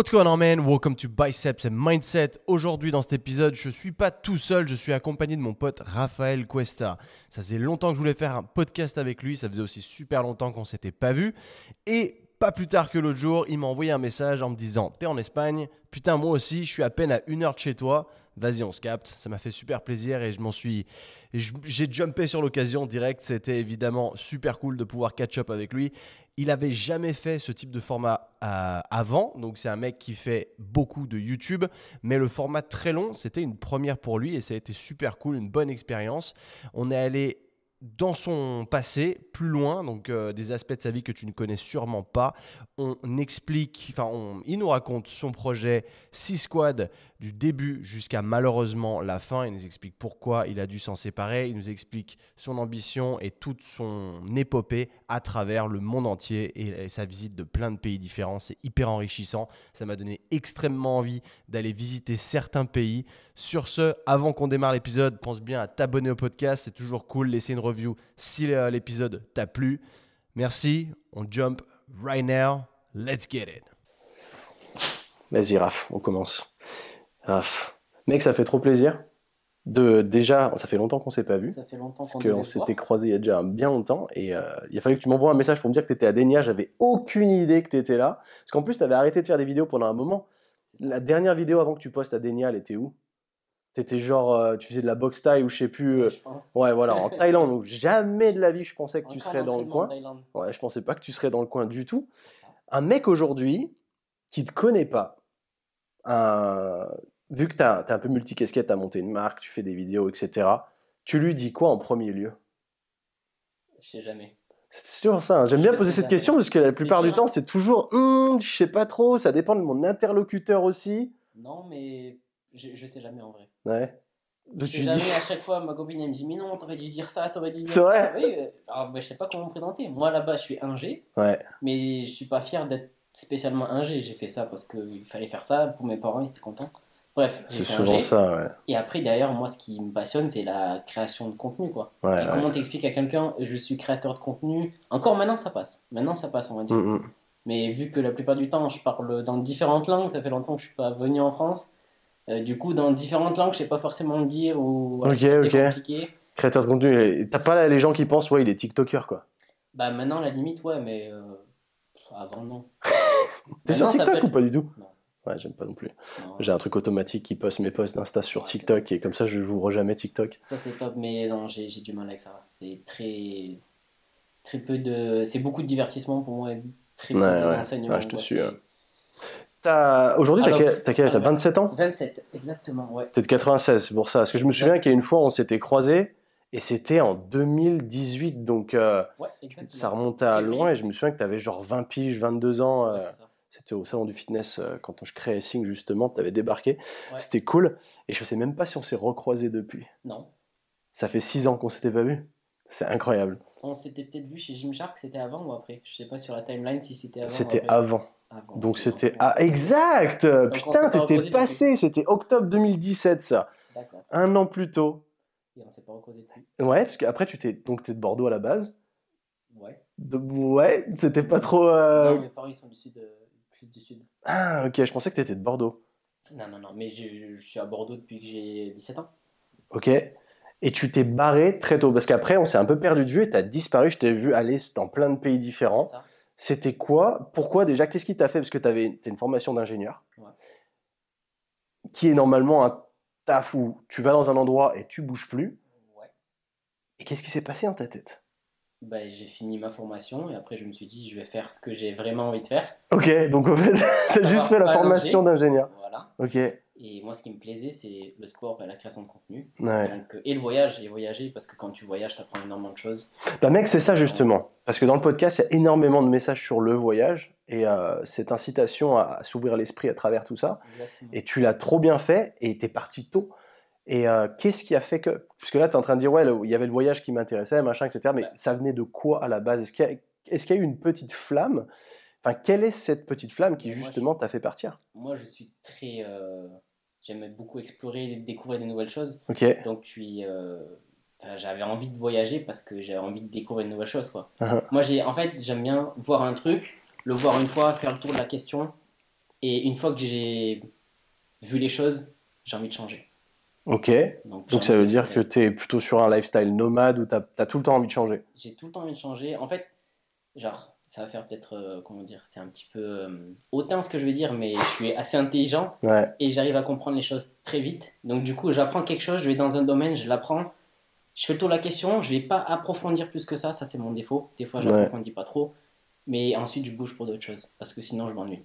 What's going on, man? Welcome to Biceps and Mindset. Aujourd'hui, dans cet épisode, je suis pas tout seul, je suis accompagné de mon pote Raphaël Cuesta. Ça faisait longtemps que je voulais faire un podcast avec lui, ça faisait aussi super longtemps qu'on s'était pas vu. Et pas plus tard que l'autre jour, il m'a envoyé un message en me disant T'es en Espagne Putain, moi aussi, je suis à peine à une heure de chez toi. Vas-y, on se capte. Ça m'a fait super plaisir et je m'en suis. J'ai jumpé sur l'occasion direct. C'était évidemment super cool de pouvoir catch up avec lui. Il avait jamais fait ce type de format euh, avant. Donc, c'est un mec qui fait beaucoup de YouTube. Mais le format très long, c'était une première pour lui et ça a été super cool, une bonne expérience. On est allé dans son passé, plus loin, donc euh, des aspects de sa vie que tu ne connais sûrement pas. On explique, enfin, il nous raconte son projet Six Squad du début jusqu'à malheureusement la fin. Il nous explique pourquoi il a dû s'en séparer. Il nous explique son ambition et toute son épopée à travers le monde entier et, sa visite de plein de pays différents. C'est hyper enrichissant. Ça m'a donné extrêmement envie d'aller visiter certains pays. Sur ce, avant qu'on démarre l'épisode, pense bien à t'abonner au podcast. C'est toujours cool. Laisser une review si l'épisode t'a plu. Merci. On jump right now. Let's get it. Vas-y, Raph, on commence. Raph. Mec, ça fait trop plaisir. De, déjà, ça fait longtemps qu'on s'est pas vu. Ça fait longtemps qu'on s'était croisés il y a déjà bien longtemps. Et euh, il a fallu que tu m'envoies un message pour me dire que tu étais à Dénia. J'avais aucune idée que tu étais là. Parce qu'en plus, tu avais arrêté de faire des vidéos pendant un moment. La dernière vidéo avant que tu postes à Dénia, elle était où? T'étais genre, euh, tu faisais de la boxe taille ou je sais plus. Ouais, euh, ouais, voilà, en Thaïlande. Donc jamais de la vie je pensais que tu serais dans le coin. Ouais, je pensais pas que tu serais dans le coin du tout. Un mec aujourd'hui qui te connaît pas, vu que tu as, un peu multicasquette, tu as monté une marque, tu fais des vidéos, etc. Tu lui dis quoi en premier lieu? Je sais jamais. C'est toujours ça. Hein. J'aime bien poser cette question parce que la plupart du temps, c'est toujours hum, je sais pas trop, ça dépend de mon interlocuteur aussi. Non, mais je, je sais jamais en vrai. Ouais. Je sais jamais, à chaque fois, ma copine elle me dit Mais non, t'aurais dû dire ça, t'aurais dû dire ça. Vrai oui, euh, alors, bah, je sais pas comment me présenter. Moi là-bas, je suis ingé. Ouais. Mais je suis pas fier d'être spécialement ingé. J'ai fait ça parce qu'il fallait faire ça. Pour mes parents, ils étaient contents. Bref, c'est souvent ça, ouais. Et après, d'ailleurs, moi, ce qui me passionne, c'est la création de contenu, quoi. Ouais, et comment t'expliques à quelqu'un, je suis créateur de contenu Encore maintenant, ça passe. Maintenant, ça passe, on va dire. Mm, mm. Mais vu que la plupart du temps, je parle dans différentes langues, ça fait longtemps que je suis pas venu en France. Euh, du coup, dans différentes langues, je sais pas forcément le dire ou ok, ok. Compliqué. Créateur de contenu, t'as pas les gens qui pensent, ouais, il est TikToker, quoi. Bah maintenant, la limite, ouais, mais euh, avant, non. T'es sur TikTok ou pas du tout non. Ouais, j'aime pas non plus. J'ai un truc automatique qui poste mes posts d'Insta sur TikTok et comme ça, je n'ouvre jamais TikTok. Ça, c'est top, mais non, j'ai du mal avec ça. C'est très. Très peu de. C'est beaucoup de divertissement pour moi, très peu ouais, d'enseignement. Ouais, je te suis. Aujourd'hui, t'as quel âge? T'as 27 ans? 27, exactement, ouais. T'es de 96, c'est pour ça. Parce que je me souviens qu'il y a une fois, on s'était croisés et c'était en 2018, donc euh, ça remonte à loin. Et je me souviens que t'avais genre 20 piges, 22 ans. Euh, c'était au salon du fitness euh, quand je créais Sing justement, t'avais débarqué. C'était cool. Et je sais même pas si on s'est recroisés depuis. Non. Ça fait 6 ans qu'on s'était pas vu. C'est incroyable. On s'était peut-être vu chez Gymshark, c'était avant ou après? Je sais pas sur la timeline si c'était avant. C'était avant. Donc c'était ah exact. Putain, t'étais passé. C'était octobre 2017 ça. Un an plus tôt. Et on s'est pas recroisé depuis. Ouais, parce qu'après tu t'es donc t'es de Bordeaux à la base. Ouais. ouais, c'était pas trop. Euh... Non, mes parents ils sont du sud, euh, du sud. Ah ok, je pensais que t'étais de Bordeaux. Non non non, mais je, je suis à Bordeaux depuis que j'ai 17 ans. Ok. Et tu t'es barré très tôt parce qu'après on s'est un peu perdu de vue et t'as disparu. Je t'ai vu aller dans plein de pays différents. C'était quoi Pourquoi déjà Qu'est-ce qui t'a fait Parce que tu avais une formation d'ingénieur, ouais. qui est normalement un taf où tu vas dans un endroit et tu bouges plus. Ouais. Et qu'est-ce qui s'est passé dans ta tête? Bah, J'ai fini ma formation et après je me suis dit je vais faire ce que j'ai vraiment envie de faire. Ok, donc en fait, tu as juste fait la formation d'ingénieur. Voilà. Ok. Et moi, ce qui me plaisait, c'est le sport et la création de contenu. Ouais. Donc, et le voyage, et voyager, parce que quand tu voyages, tu apprends énormément de choses. Bah mec, c'est ça justement. Parce que dans le podcast, il y a énormément de messages sur le voyage et euh, cette incitation à, s'ouvrir l'esprit à travers tout ça. Exactement. Et tu l'as trop bien fait et tu es parti tôt. Et euh, qu'est-ce qui a fait que... Parce que là, tu es en train de dire, ouais, il y avait le voyage qui m'intéressait, machin, etc. Mais Ouais. ça venait de quoi à la base? Est-ce qu'il y, a- y eu une petite flamme? Enfin, quelle est cette petite flamme qui justement t'a fait partir? Moi, je suis très. euh, J'aime beaucoup explorer, découvrir des nouvelles choses. Ok. Donc, euh, enfin, j'avais envie de voyager parce que j'avais envie de découvrir de nouvelles choses, quoi. Uh-huh. Moi, j'ai, en fait, j'aime bien voir un truc, le voir une fois, faire le tour de la question Et une fois que j'ai vu les choses, j'ai envie de changer. Ok. Donc, ça veut dire que tu es plutôt sur un lifestyle nomade où tu as, tout le temps envie de changer? J'ai tout le temps envie de changer. En fait, genre, ça va faire peut-être, euh, comment dire, c'est un petit peu euh, hautain ce que je vais dire, mais je suis assez intelligent et j'arrive à comprendre les choses très vite. Donc du coup, j'apprends quelque chose, je vais dans un domaine, je l'apprends, je fais le tour de la question, je vais pas approfondir plus que ça, ça c'est mon défaut. Des fois, j'approfondis pas trop, mais ensuite je bouge pour d'autres choses parce que sinon je m'ennuie.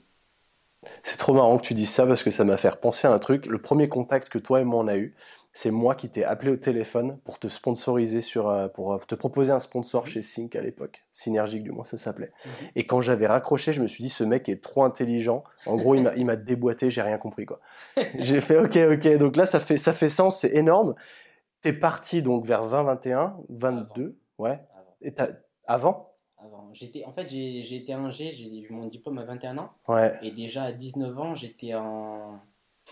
C'est trop marrant que tu dises ça parce que ça m'a fait penser à un truc. Le premier contact que toi et moi on a eu, c'est moi qui t'ai appelé au téléphone pour te sponsoriser sur, euh, pour euh, te proposer un sponsor mhm. chez Sync à l'époque. Synergique, du moins, ça s'appelait. Mhm. Et quand j'avais raccroché, je me suis dit, ce mec est trop intelligent. En gros, il m'a déboîté, j'ai rien compris, quoi. j'ai fait, ok, ok. Donc là, ça fait, ça fait sens, c'est énorme. T'es parti donc vers 20, 21, 22, ouais. Et avant? Avant. J'étais, en fait, j'ai été un G, j'ai eu mon diplôme à 21 ans. Ouais. Et déjà à 19 ans, j'étais en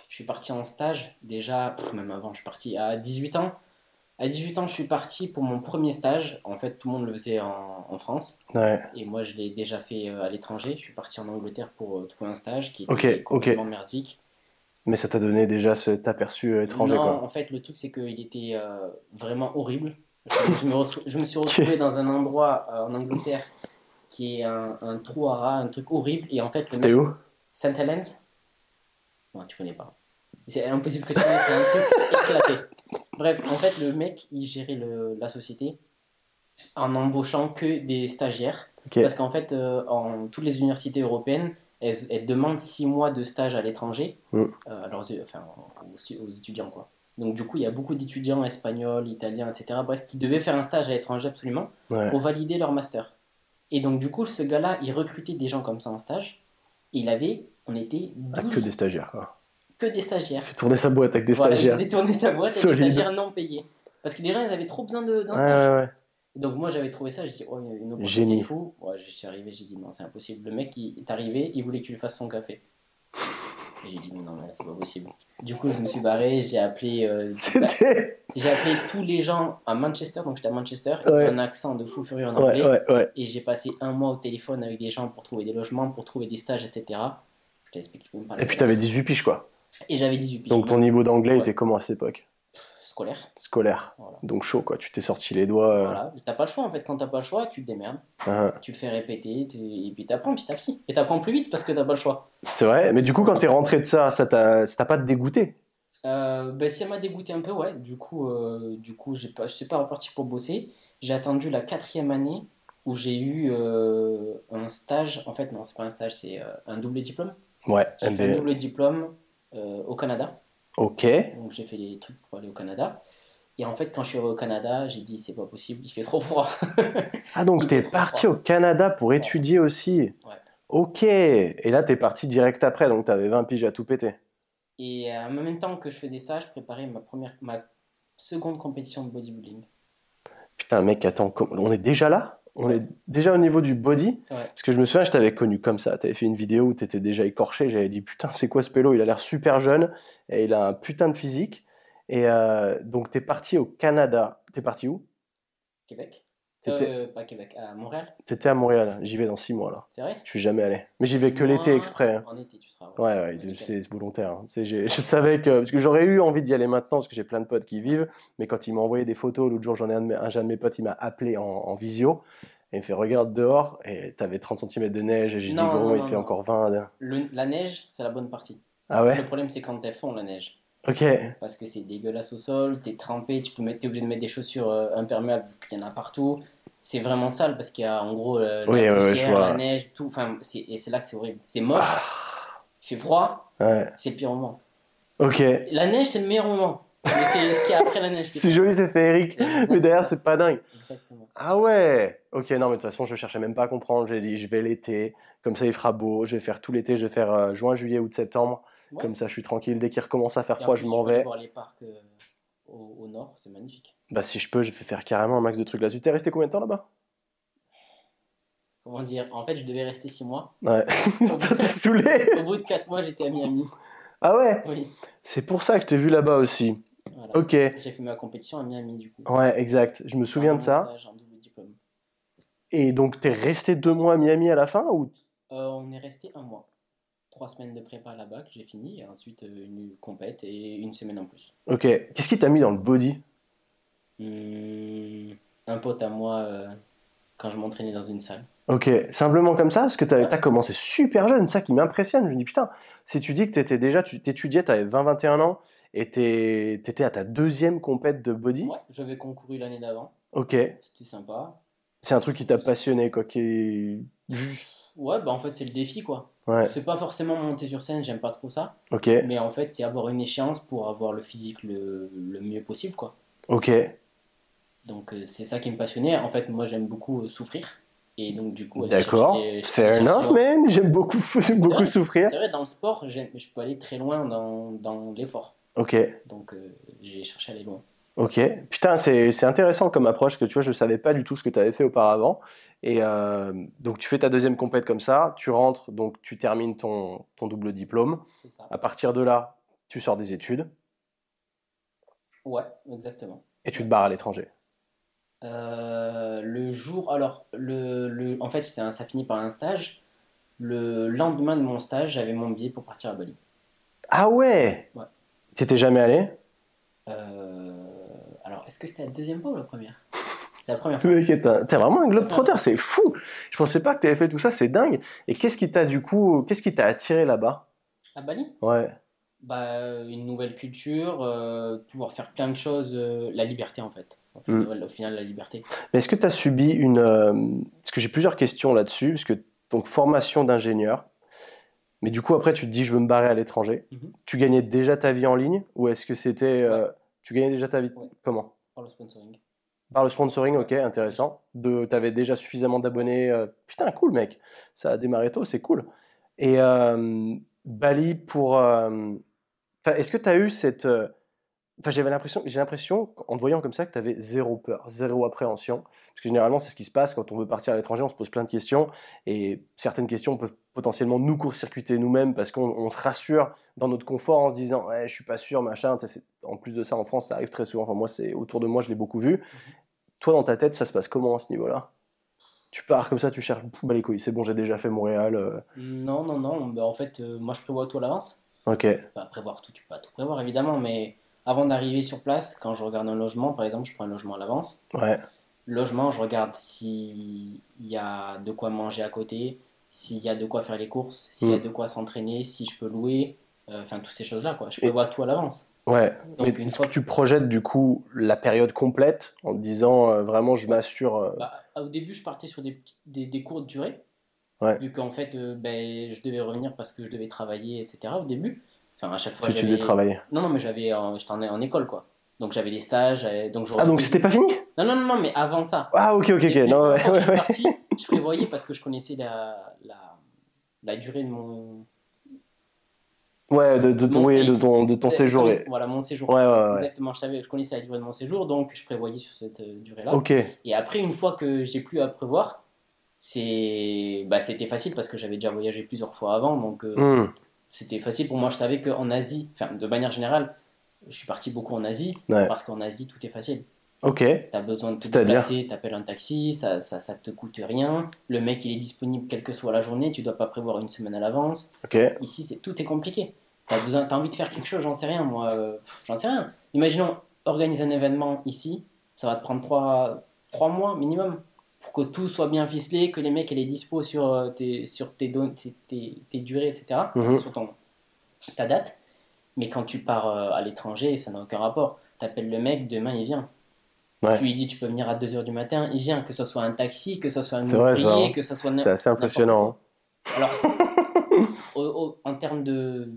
je suis parti en stage, déjà, même avant, je suis parti à 18 ans. À 18 ans, je suis parti pour mon premier stage. En fait, tout le monde le faisait en, France. Et moi, je l'ai déjà fait euh, à l'étranger. Je suis parti en Angleterre pour euh, trouver un stage qui était complètement merdique. Mais ça t'a donné déjà cet aperçu euh, étranger Non, en fait, le truc, c'est qu'il était vraiment horrible. Je me, suis retrouvé dans un endroit en Angleterre qui est un, un, trou à rats, un truc horrible. Et en fait, C'était où? St. Helens? Non, tu connais pas. C'est impossible que tu connaisses, c'est un truc éclaté. Bref, en fait, le mec, il gérait le, la société en embauchant que des stagiaires. Parce qu'en fait, euh, en toutes les universités européennes, elles, demandent 6 mois de stage à l'étranger, mm. euh, enfin, aux, étudiants. Quoi. Donc du coup, il y a beaucoup d'étudiants espagnols, italiens, etc., bref, qui devaient faire un stage à l'étranger absolument pour valider leur master. Et donc du coup, ce gars-là, il recrutait des gens comme ça en stage. Et il avait on était 12... Ah, que des stagiaires, quoi. Que des stagiaires. Il fait tourner sa boîte avec des stagiaires. Il faisait tourner sa boîte avec des stagiaires non payés. Parce que les gens, ils avaient trop besoin d'un stage. Ouais, ouais. Donc moi, j'avais trouvé ça, j'ai dit, oh, il y a une opportunité Génie. fou. Ouais, je suis arrivé, j'ai dit, non, c'est impossible. Le mec, il est arrivé, il voulait que tu lui fasses son café. Et j'ai dit, non, c'est pas possible. Du coup, je me suis barré, j'ai appelé, euh, j'ai appelé tous les gens à Manchester, donc j'étais à Manchester, avec un accent de fou furieux en anglais. et j'ai passé un mois au téléphone avec des gens pour trouver des logements, pour trouver des stages, etc. Et puis tu avais 18 piges quoi. Et j'avais 18 piges. Donc ton niveau d'anglais était comment à cette époque? Scolaire. Scolaire. Donc chaud quoi, tu t'es sorti les doigts. Euh. Voilà, t'as pas le choix en fait, quand t'as pas le choix, tu te démerdes. Ah. Tu le fais répéter, et puis t'apprends petit à petit. Et t'apprends plus vite parce que t'as pas le choix. C'est vrai, mais du coup quand t'es rentré de ça, ça t'a pas dégoûté? Euh, ben, ça m'a dégoûté un peu, ouais. Du coup, euh, du coup j'ai pas, je suis pas reparti pour bosser. J'ai attendu la quatrième année où j'ai eu euh, un stage. En fait, non, c'est pas un stage, c'est un double diplôme. Ouais, j'ai fait un double diplôme euh, au Canada. Ok. Donc j'ai fait des trucs pour aller au Canada. Et en fait, quand je suis arrivé au Canada, j'ai dit c'est pas possible, il fait trop froid. ah, donc t'es parti au Canada pour étudier aussi Ouais. Ok. Et là, t'es parti direct après, donc t'avais 20 piges à tout péter. Et en même temps que je faisais ça, je préparais ma, première, ma seconde compétition de bodybuilding. Putain, mec, attends, on est déjà là? On est déjà au niveau du body. Parce que je me souviens, je t'avais connu comme ça. Tu avais fait une vidéo où tu étais déjà écorché. J'avais dit, putain, c'est quoi ce pélo? Il a l'air super jeune et il a un putain de physique. Et euh, donc, tu es parti au Canada. Tu es parti où? Québec. Euh, pas Québec, à Montréal. T'étais à Montréal, j'y vais dans six mois là. C'est vrai? Je suis jamais allé. Mais j'y vais que l'été exprès. Hein. En été, tu seras. Ouais, ouais, c'est volontaire. Hein. Je savais que. Parce que j'aurais eu envie d'y aller maintenant, parce que j'ai plein de potes qui y vivent. Mais quand il m'a envoyé des photos, l'autre jour, j'en ai un de, mes, un, de mes potes, il m'a appelé en, en visio. Et il me fait regarde dehors et t'avais 30 cm de neige et j'ai dit gros il fait encore 20. la neige c'est la bonne partie. Ah ouais? Le problème c'est quand elle fond la neige. Ok. Parce que c'est dégueulasse au sol, t'es trempé, tu peux mettre, es obligé de mettre des chaussures euh, imperméables qu'il y en a partout. C'est vraiment sale parce qu'il y a en gros euh, la poussière, la neige, tout. Enfin, et c'est là que c'est horrible. C'est moche, ah. il fait froid, ouais. c'est le pire moment. Ok. La neige c'est le meilleur moment. c'est ce qu'il y a après la neige. c'est joli, c'est féerique. Mais derrière, c'est pas dingue. Exactement. Ah ouais Ok, non, mais de toute façon, je cherchais même pas à comprendre. J'ai dit, je vais l'été, comme ça il fera beau. Je vais faire tout l'été, je vais faire euh, juin, juillet, août, septembre. Comme ça, je suis tranquille. Dès qu'il recommence à faire froid, je m'en vais. voir les parcs euh, au, nord, c'est magnifique. Bah, si je peux, je vais faire carrément un max de trucs là-dessus. T'es resté combien de temps là-bas? Comment dire En fait, je devais rester 6 mois. Ouais. T'es saoulé Au bout de 4 mois, j'étais à Miami. Ah ouais? Oui. C'est pour ça que je t'ai vu là-bas aussi. Ok. J'ai fait ma compétition à Miami du coup. Ouais, exact. Je me souviens de ça. Et donc, t'es resté deux mois à Miami à la fin ou euh, On est resté un mois. trois semaines de prépa là-bas que j'ai fini, et ensuite euh, une compète et une semaine en plus. Ok. Qu'est-ce qui t'a mis dans le body? Hmm, Un pote à moi euh, quand je m'entraînais dans une salle. Ok, simplement comme ça, parce que tu as, commencé super jeune, ça qui m'impressionne. Je me dis, putain, si tu dis que étais déjà, tu t'étudiais, tu avais 20-21 ans, et tu étais à ta deuxième compète de body Ouais, j'avais concouru l'année d'avant. Ok. C'était sympa. C'est un truc qui t'a passionné, quoi, qui est Ouais, bah en fait, c'est le défi, quoi. Ouais. C'est pas forcément monter sur scène, j'aime pas trop ça. Ok. Mais en fait, c'est avoir une échéance pour avoir le physique le, le mieux possible, quoi. Ok. Donc, euh, c'est ça qui me passionnait. En fait, moi, j'aime beaucoup euh, souffrir. Et donc, du coup, D'accord. Fair enough, man. J'aime beaucoup, beaucoup souffrir. C'est vrai, dans le sport, je peux aller très loin dans, dans l'effort. Ok. Donc, euh, j'ai cherché à aller loin. Ok. Putain, c'est intéressant comme approche que tu vois, je savais pas du tout ce que tu avais fait auparavant. Et euh, donc, tu fais ta deuxième compète comme ça, tu rentres, donc tu termines ton, ton double diplôme. À partir de là, tu sors des études. Ouais, exactement. Et tu te barres à l'étranger. Euh, le jour, alors, le, le en fait, ça, ça finit par un stage. Le lendemain de mon stage, j'avais mon billet pour partir à Bali. Ah ouais? Ouais. T'étais jamais allé? Euh, Alors, est-ce que c'était la deuxième fois ou la première? C'est la première fois. T'es vraiment un globe trotteur, c'est fou Je pensais pas que t'avais fait tout ça, c'est dingue. Et qu'est-ce qui t'a du coup, qu'est-ce qui t'a attiré là-bas? À Bali? Ouais. Bah, une nouvelle culture, euh, pouvoir faire plein de choses, la liberté en fait. Mm. Au final, la liberté. Mais est-ce que tu as subi une. Euh, parce que j'ai plusieurs questions là-dessus, parce que donc formation d'ingénieur, mais du coup après tu te dis je veux me barrer à l'étranger. Mm-hmm. Tu gagnais déjà ta vie en ligne ou est-ce que c'était. Euh, tu gagnais déjà ta vie Comment? Par le sponsoring. Par le sponsoring, ok, intéressant. De, tu avais déjà suffisamment d'abonnés. Euh, putain, cool mec. Ça a démarré tôt, c'est cool. Et Bali pour. Est-ce que tu as eu cette Enfin, j'avais l'impression, j'ai l'impression, en te voyant comme ça, que tu avais zéro peur, zéro appréhension. Parce que généralement, c'est ce qui se passe quand on veut partir à l'étranger, on se pose plein de questions. Et certaines questions peuvent potentiellement nous court-circuiter nous-mêmes parce qu'on se rassure dans notre confort en se disant ouais, je suis pas sûr, machin. En plus de ça, en France, ça arrive très souvent. Enfin, moi, c'est autour de moi, je l'ai beaucoup vu. Mmh Toi, dans ta tête, ça se passe comment à ce niveau-là? Tu pars comme ça, tu cherches, bah les couilles, c'est bon, j'ai déjà fait Montréal. Euh. Non, non, non. Bah, en fait, euh, moi, je prévois tout à l'avance. Ok. Pas prévoir tout, tu peux pas tout prévoir, évidemment, mais avant d'arriver sur place, quand je regarde un logement, par exemple, je prends un logement à l'avance. Ouais. Logement, je regarde s'il y a de quoi manger à côté, s'il y a de quoi faire les courses, s'il y a mm. de quoi s'entraîner, si je peux louer, euh, enfin toutes ces choses-là quoi. Je prévois tout à l'avance. Ouais. Donc une fois que tu projettes du coup la période complète en te disant euh, vraiment je m'assure. Euh, bah, au début, je partais sur des, des, des courtes durées. Ouais. Vu qu'en fait, ben, je devais revenir parce que je devais travailler, etc. au début. Enfin, à chaque fois. Tu devais travailler. Non, non, mais j'avais, j'étais en, école, quoi. Donc j'avais des stages. Donc ah, donc c'était pas fini? Non, non, non, non, mais avant ça. Ah, ok, ok, ok. Non, ouais, ouais, je, parti, je prévoyais parce que je connaissais la, la, la durée de mon. Ouais, de, de, ton, oui, de ton, de ton séjour. Voilà, mon séjour. Ouais, ouais, Exactement, je, savais, je connaissais la durée de mon séjour, donc je prévoyais sur cette euh, durée-là. Ok. Et après, une fois que j'ai plus à prévoir, c'est bah, c'était facile parce que j'avais déjà voyagé plusieurs fois avant, donc euh, hmm c'était facile pour moi. Je savais qu'en Asie, enfin, de manière générale, je suis parti beaucoup en Asie parce qu'en Asie, tout est facile. Ok. Tu as besoin de te déplacer, tu appelles un taxi, ça, ça, ça, te coûte rien. Le mec, il est disponible quelle que soit la journée, tu dois pas prévoir une semaine à l'avance. Ok. Ici, c'est tout est compliqué. Tu as, besoin, as envie de faire quelque chose, j'en sais rien, moi. Euh, j'en sais rien. Imaginons, organiser un événement ici, ça va te prendre 3, 3 mois minimum pour que tout soit bien ficelé, que les mecs aient les dispo sur euh, tes, sur tes, tes, tes, durées, etc., mhm. sur ton, ta date. Mais quand tu pars euh, à l'étranger, ça n'a aucun rapport. Tu appelles le mec, demain il vient. Tu lui dis tu peux venir à 2h du matin, il vient, que ce soit un taxi, que ce soit un ouvrier, hein. que ce soit C'est assez impressionnant. Hein. Alors, en termes de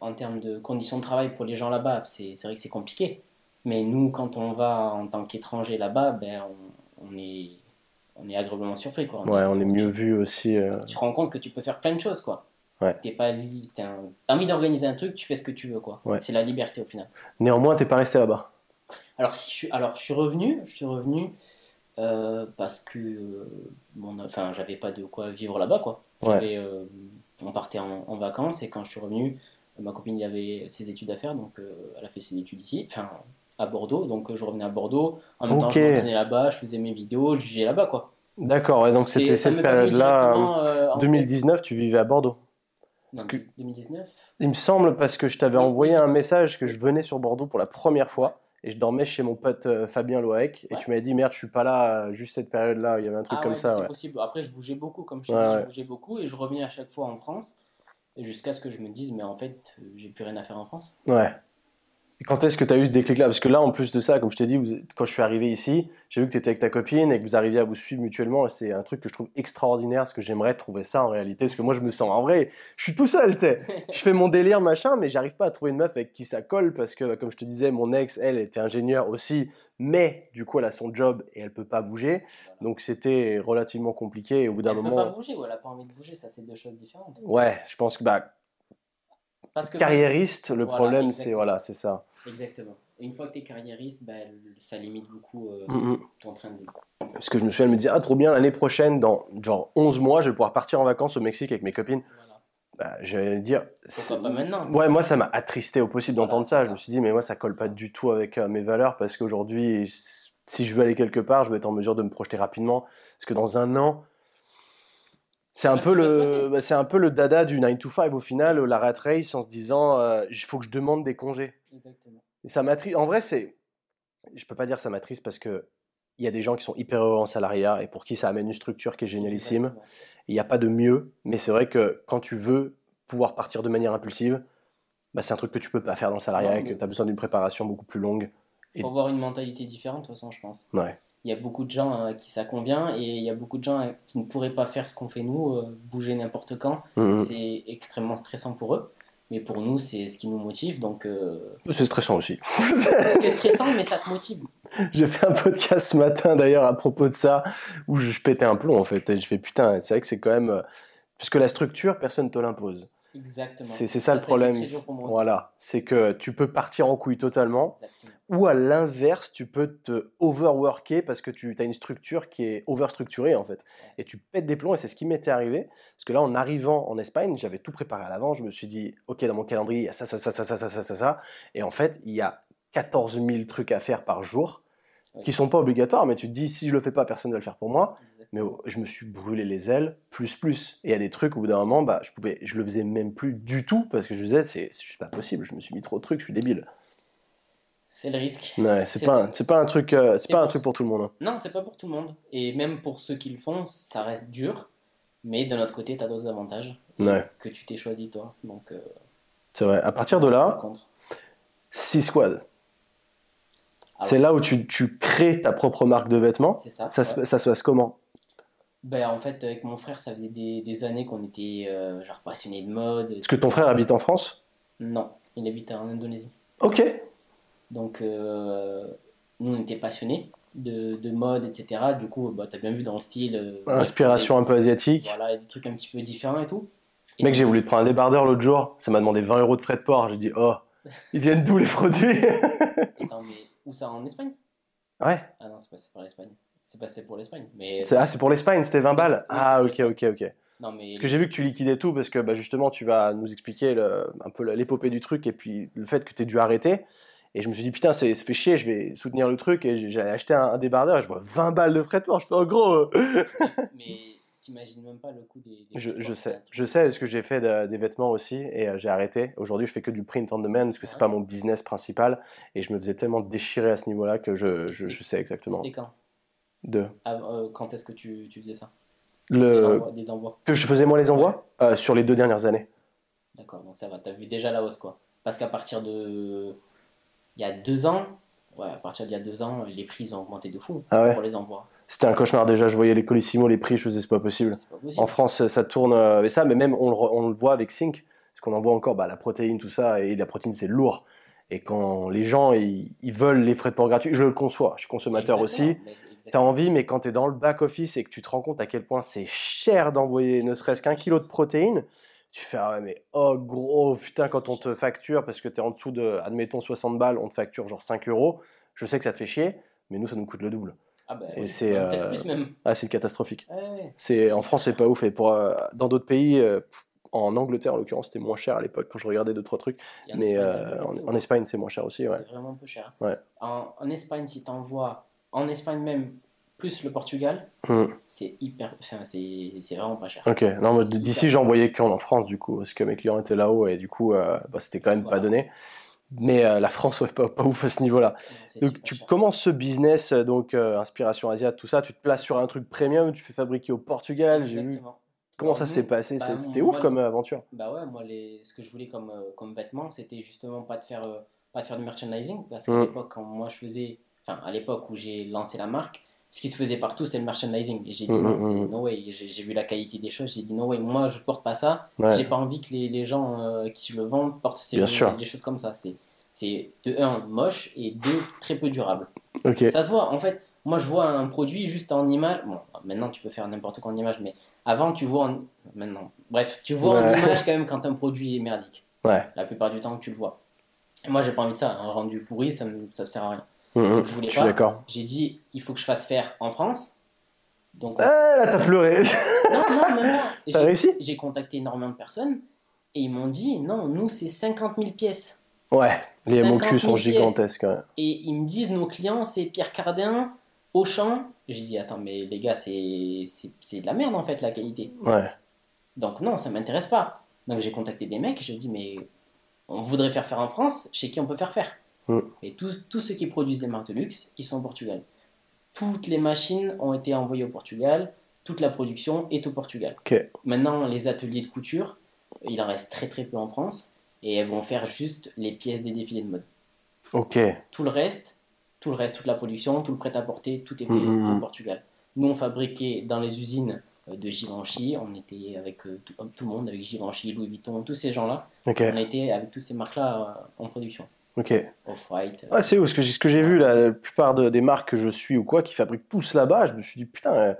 en termes de conditions de travail pour les gens là-bas, c'est vrai que c'est compliqué. Mais nous, quand on va en tant qu'étranger là-bas, ben, on, est on est agréablement surpris. Quoi. On ouais, est, on est mieux vu aussi. Euh. Tu te rends compte que tu peux faire plein de choses, quoi. Ouais. T'es pas, t'as envie d'organiser un truc, tu fais ce que tu veux, quoi. C'est la liberté au final. Néanmoins, t'es pas resté là-bas. Alors, si je suis, alors, je suis revenu, je suis revenu euh, parce que, euh, enfin, j'avais pas de quoi vivre là-bas, quoi. Euh, on partait en, vacances et quand je suis revenu, ma copine avait ses études à faire, donc elle a fait ses études ici, enfin à Bordeaux, donc je revenais à Bordeaux. En même temps, je revenais là-bas, je faisais mes vidéos, je vivais là-bas, quoi. D'accord, et donc c'était cette période-là, 2019, tu vivais à Bordeaux. 2019 Il me semble parce que je t'avais envoyé un message que je venais sur Bordeaux pour la première fois et je dormais chez mon pote euh, Fabien Loaec et tu m'avais dit merde je suis pas là euh, juste cette période là il y avait un truc ah comme ça c'est possible. Après je bougeais beaucoup comme je te je bougeais beaucoup et je revenais à chaque fois en France jusqu'à ce que je me dise mais en fait euh, j'ai plus rien à faire en France. Ouais et quand est-ce que tu as eu ce déclic-là? Parce que là, en plus de ça, comme je t'ai dit, quand je suis arrivé ici, j'ai vu que tu étais avec ta copine et que vous arriviez à vous suivre mutuellement. C'est un truc que je trouve extraordinaire, parce que j'aimerais trouver ça en réalité. Parce que moi, je me sens en vrai, je suis tout seul, tu sais. Je fais mon délire, machin, mais j'arrive pas à trouver une meuf avec qui ça colle, parce que, comme je te disais, mon ex, elle, était ingénieure aussi, mais du coup, elle a son job et elle peut pas bouger. Donc, c'était relativement compliqué. Et au bout d'un moment. Elle peut pas bouger ou elle a pas envie de bouger, ça, c'est deux choses différentes. Ouais, je pense que, bah, parce que carriériste, le problème, c'est voilà, c'est ça. Exactement. Et une fois que tu es carriériste, bah, ça limite beaucoup euh, mm, mm. ton train de vie. Parce que je me souviens, elle me dire ah trop bien, l'année prochaine, dans genre 11 mois, je vais pouvoir partir en vacances au Mexique avec mes copines. Bah, j'allais dire. Pourquoi pas maintenant Ouais, moi, ça m'a attristé au possible d'entendre ça. Je me suis dit, mais moi, ça colle pas du tout avec euh, mes valeurs parce qu'aujourd'hui, si je veux aller quelque part, je vais être en mesure de me projeter rapidement. Parce que dans un an, c'est un, peu le, bah, c'est un peu le dada du 9 to 5 au final, la rat race en se disant euh, il faut que je demande des congés. Exactement. Et ça m'attriste. En vrai, c'est. Je peux pas dire ça m'attriste parce que il y a des gens qui sont hyper heureux en salariat et pour qui ça amène une structure qui est génialissime. Il n'y a pas de mieux, mais c'est vrai que quand tu veux pouvoir partir de manière impulsive, bah, c'est un truc que tu peux pas faire dans le salariat et que tu as besoin d'une préparation beaucoup plus longue. Il faut avoir une mentalité différente, de toute façon, je pense. Ouais il y a beaucoup de gens à qui ça convient et il y a beaucoup de gens qui ne pourraient pas faire ce qu'on fait nous, euh, bouger n'importe quand. Mhm. C'est extrêmement stressant pour eux. Mais pour nous, c'est ce qui nous motive. Donc, euh, C'est stressant aussi. c'est stressant, mais ça te motive. J'ai fait un podcast ce matin d'ailleurs à propos de ça, où je, pétais un plomb en fait. Et je fais putain, c'est vrai que c'est quand même. Euh, puisque la structure, personne ne te l'impose. Exactement. C'est ça, le problème. Voilà. C'est que tu peux partir en couille totalement. Ou à l'inverse, tu peux te overworker parce que tu as une structure qui est overstructurée en fait. Et tu pètes des plombs et c'est ce qui m'était arrivé. Parce que là, en arrivant en Espagne, j'avais tout préparé à l'avant. Je me suis dit, OK, dans mon calendrier, il y a ça, ça, ça, ça, ça, ça, ça, ça, ça. Et en fait, il y a 14 000 trucs à faire par jour qui sont pas obligatoires, mais tu te dis, si je le fais pas, personne ne va le faire pour moi. Mais oh, je me suis brûlé les ailes, plus, plus. Et il y a des trucs, au bout d'un moment, bah, je pouvais, je le faisais même plus du tout parce que je me disais, c'est juste pas possible. Je me suis mis trop de trucs, je suis débile. C'est le risque. Ouais, c'est pas, c'est pas un truc, euh, c'est pas un truc pour tout le monde. Hein. Non, c'est pas pour tout le monde. Et même pour ceux qui le font, ça reste dur. Mais d'un autre côté, tu as d'autres avantages que tu t'es choisi toi. Donc. Euh, c'est vrai. À partir de là, 6 squad. Ah c'est là où tu, tu, crées ta propre marque de vêtements. C'est ça. Ça, ça se passe comment? Ben, en fait, avec mon frère, ça faisait des, des années qu'on était euh, genre passionnés de mode. Est-ce que ton frère habite en France? Non, il habite en Indonésie. Ok. Donc, euh, nous, on était passionnés de, de, mode, etc. Du coup, bah, tu as bien vu dans le style. Euh, Inspiration un peu asiatique. Voilà, des trucs un petit peu différents et tout. Mec, j'ai voulu te prendre un débardeur l'autre jour. Ça m'a demandé 20 euros de frais de port. J'ai dit, oh, ils viennent d'où les produits? Attends, mais où ça En Espagne? Ouais. Ah non, c'est passé pour l'Espagne. C'est passé pour l'Espagne. Mais... Ah, c'est pour l'Espagne, c'était 20 balles Ah, ok, ok, ok. Non, mais... Parce que j'ai vu que tu liquidais tout, parce que bah, justement, tu vas nous expliquer le, un peu l'épopée du truc et puis le fait que tu aies dû arrêter. Et je me suis dit, putain, c'est fait chier, je vais soutenir le truc. Et j'ai acheté un, débardeur et je vois 20 balles de frais de port. Je fais, en gros. mais t'imagines même pas le coût des. je, je sais, je sais, parce que j'ai fait des vêtements aussi et euh, j'ai arrêté. Aujourd'hui, je fais que du print on demand parce que c'est pas mon business principal. Et je me faisais tellement déchirer à ce niveau-là que je, je, je, sais exactement. C'était quand? De. Ah, euh, quand est-ce que tu, tu, faisais ça? Le... Des envois. Que je faisais moi les envois euh, Sur les deux dernières années. D'accord, donc ça va. T'as vu déjà la hausse, quoi. Parce qu'à partir de il y a deux ans, ouais, à partir d'il y a deux ans, les prix ont augmenté de fou ah pour les envois. C'était un cauchemar déjà, je voyais les Colissimo, les prix, je faisais c'est pas possible. pas possible. En France, ça tourne avec euh, ça, mais même on le, on le voit avec Sync, parce qu'on envoie encore bah, la protéine, tout ça, et la protéine c'est lourd. Et quand les gens ils, veulent les frais de port gratuits, je le conçois, je suis consommateur aussi. Tu as envie, mais quand tu es dans le back-office et que tu te rends compte à quel point c'est cher d'envoyer ne serait-ce qu'un kilo de protéines, tu fais, ah ouais, mais oh gros, putain, quand on te facture, parce que tu es en dessous de, admettons, 60 balles, on te facture genre 5 euros, je sais que ça te fait chier, mais nous, ça nous coûte le double. Ah bah, et c'est euh, ah, c'est catastrophique. c'est en France c'est pas ouf et pour euh, dans d'autres pays euh, en Angleterre en l'occurrence c'était moins cher à l'époque quand je regardais deux trois trucs mais en, Espagne c'est moins cher aussi ouais. C'est vraiment peu cher. Ouais. En, en, Espagne si tu envoies en Espagne même plus le Portugal, Hmm. c'est hyper. Enfin, c'est vraiment pas cher. Ok, non, d'ici j'en voyais qu'en en France du coup, parce que mes clients étaient là-haut et du coup euh, bah, c'était quand même pas donné. Mais euh, la France, ouais, pas, pas ouf à ce niveau-là. Donc tu cher. commences ce business, euh, donc euh, inspiration asiate, tout ça, tu te places sur un truc premium, tu fais fabriquer au Portugal, vu. Comment Alors, ça s'est passé? bah, C'était moi, ouf comme aventure. Bah ouais, moi, les, ce que je voulais comme, comme vêtements, c'était justement pas de faire, pas de faire du merchandising. Parce qu'à Mm. l'époque, quand moi je faisais, enfin, à l'époque où j'ai lancé la marque, ce qui se faisait partout, c'était le merchandising. Et j'ai dit Mm, non, mm, c'est mm. no way. J'ai vu la qualité des choses, j'ai dit no way, moi je porte pas ça. Ouais. J'ai pas envie que les, les gens euh, qui le vends portent ces Bien des, choses comme ça. C'est, c'est de un, moche et deux, très peu durable. Ça se voit, en fait. Moi, je vois un produit juste en image. Bon, maintenant, tu peux faire n'importe quoi en image, mais avant, tu vois en... Maintenant, bref, tu vois en image quand même quand un produit est merdique. Ouais. La plupart du temps, tu le vois. Et moi, j'ai pas envie de ça. Un rendu pourri, ça me, ça me sert à rien. Mhm, Je voulais Je suis pas. d'accord. J'ai dit, il faut que je fasse faire en France. Donc, Ah, là t'as pleuré. non, non, T'as j'ai- réussi J'ai contacté énormément de personnes et ils m'ont dit, non, nous, c'est 50 000 pièces. Ouais. Les 50 MOQ 000 sont pièces. gigantesques. ouais. Et ils me disent, nos clients, c'est Pierre Cardin, Auchan. J'ai dit, attends, mais les gars, c'est c'est- c'est de la merde en fait, la qualité. Ouais. Donc non, ça m'intéresse pas. Donc j'ai contacté des mecs et je dis, mais on voudrait faire faire en France, chez qui on peut faire faire? Mm. Et tous, tous ceux qui produisent des marques de luxe, ils sont au Portugal. Toutes les machines ont été envoyées au Portugal, toute la production est au Portugal. Maintenant, les ateliers de couture, il en reste très très peu en France et elles vont faire juste les pièces des défilés de mode. Ok. Tout le reste, tout le reste, toute la production, tout le prêt-à-porter, tout est fait Mhm. au Portugal. Nous, on fabriquait dans les usines euh, de Givenchy, on était avec euh, tout, tout le monde, avec Givenchy, Louis Vuitton, tous ces gens-là, on était avec toutes ces marques-là euh, en production. Ok. Off-White. euh, Ouais, c'est ouf, parce que ce que j'ai vu, là, la plupart de- des marques que je suis ou quoi, qui fabriquent tous là-bas, je me suis dit, putain, euh,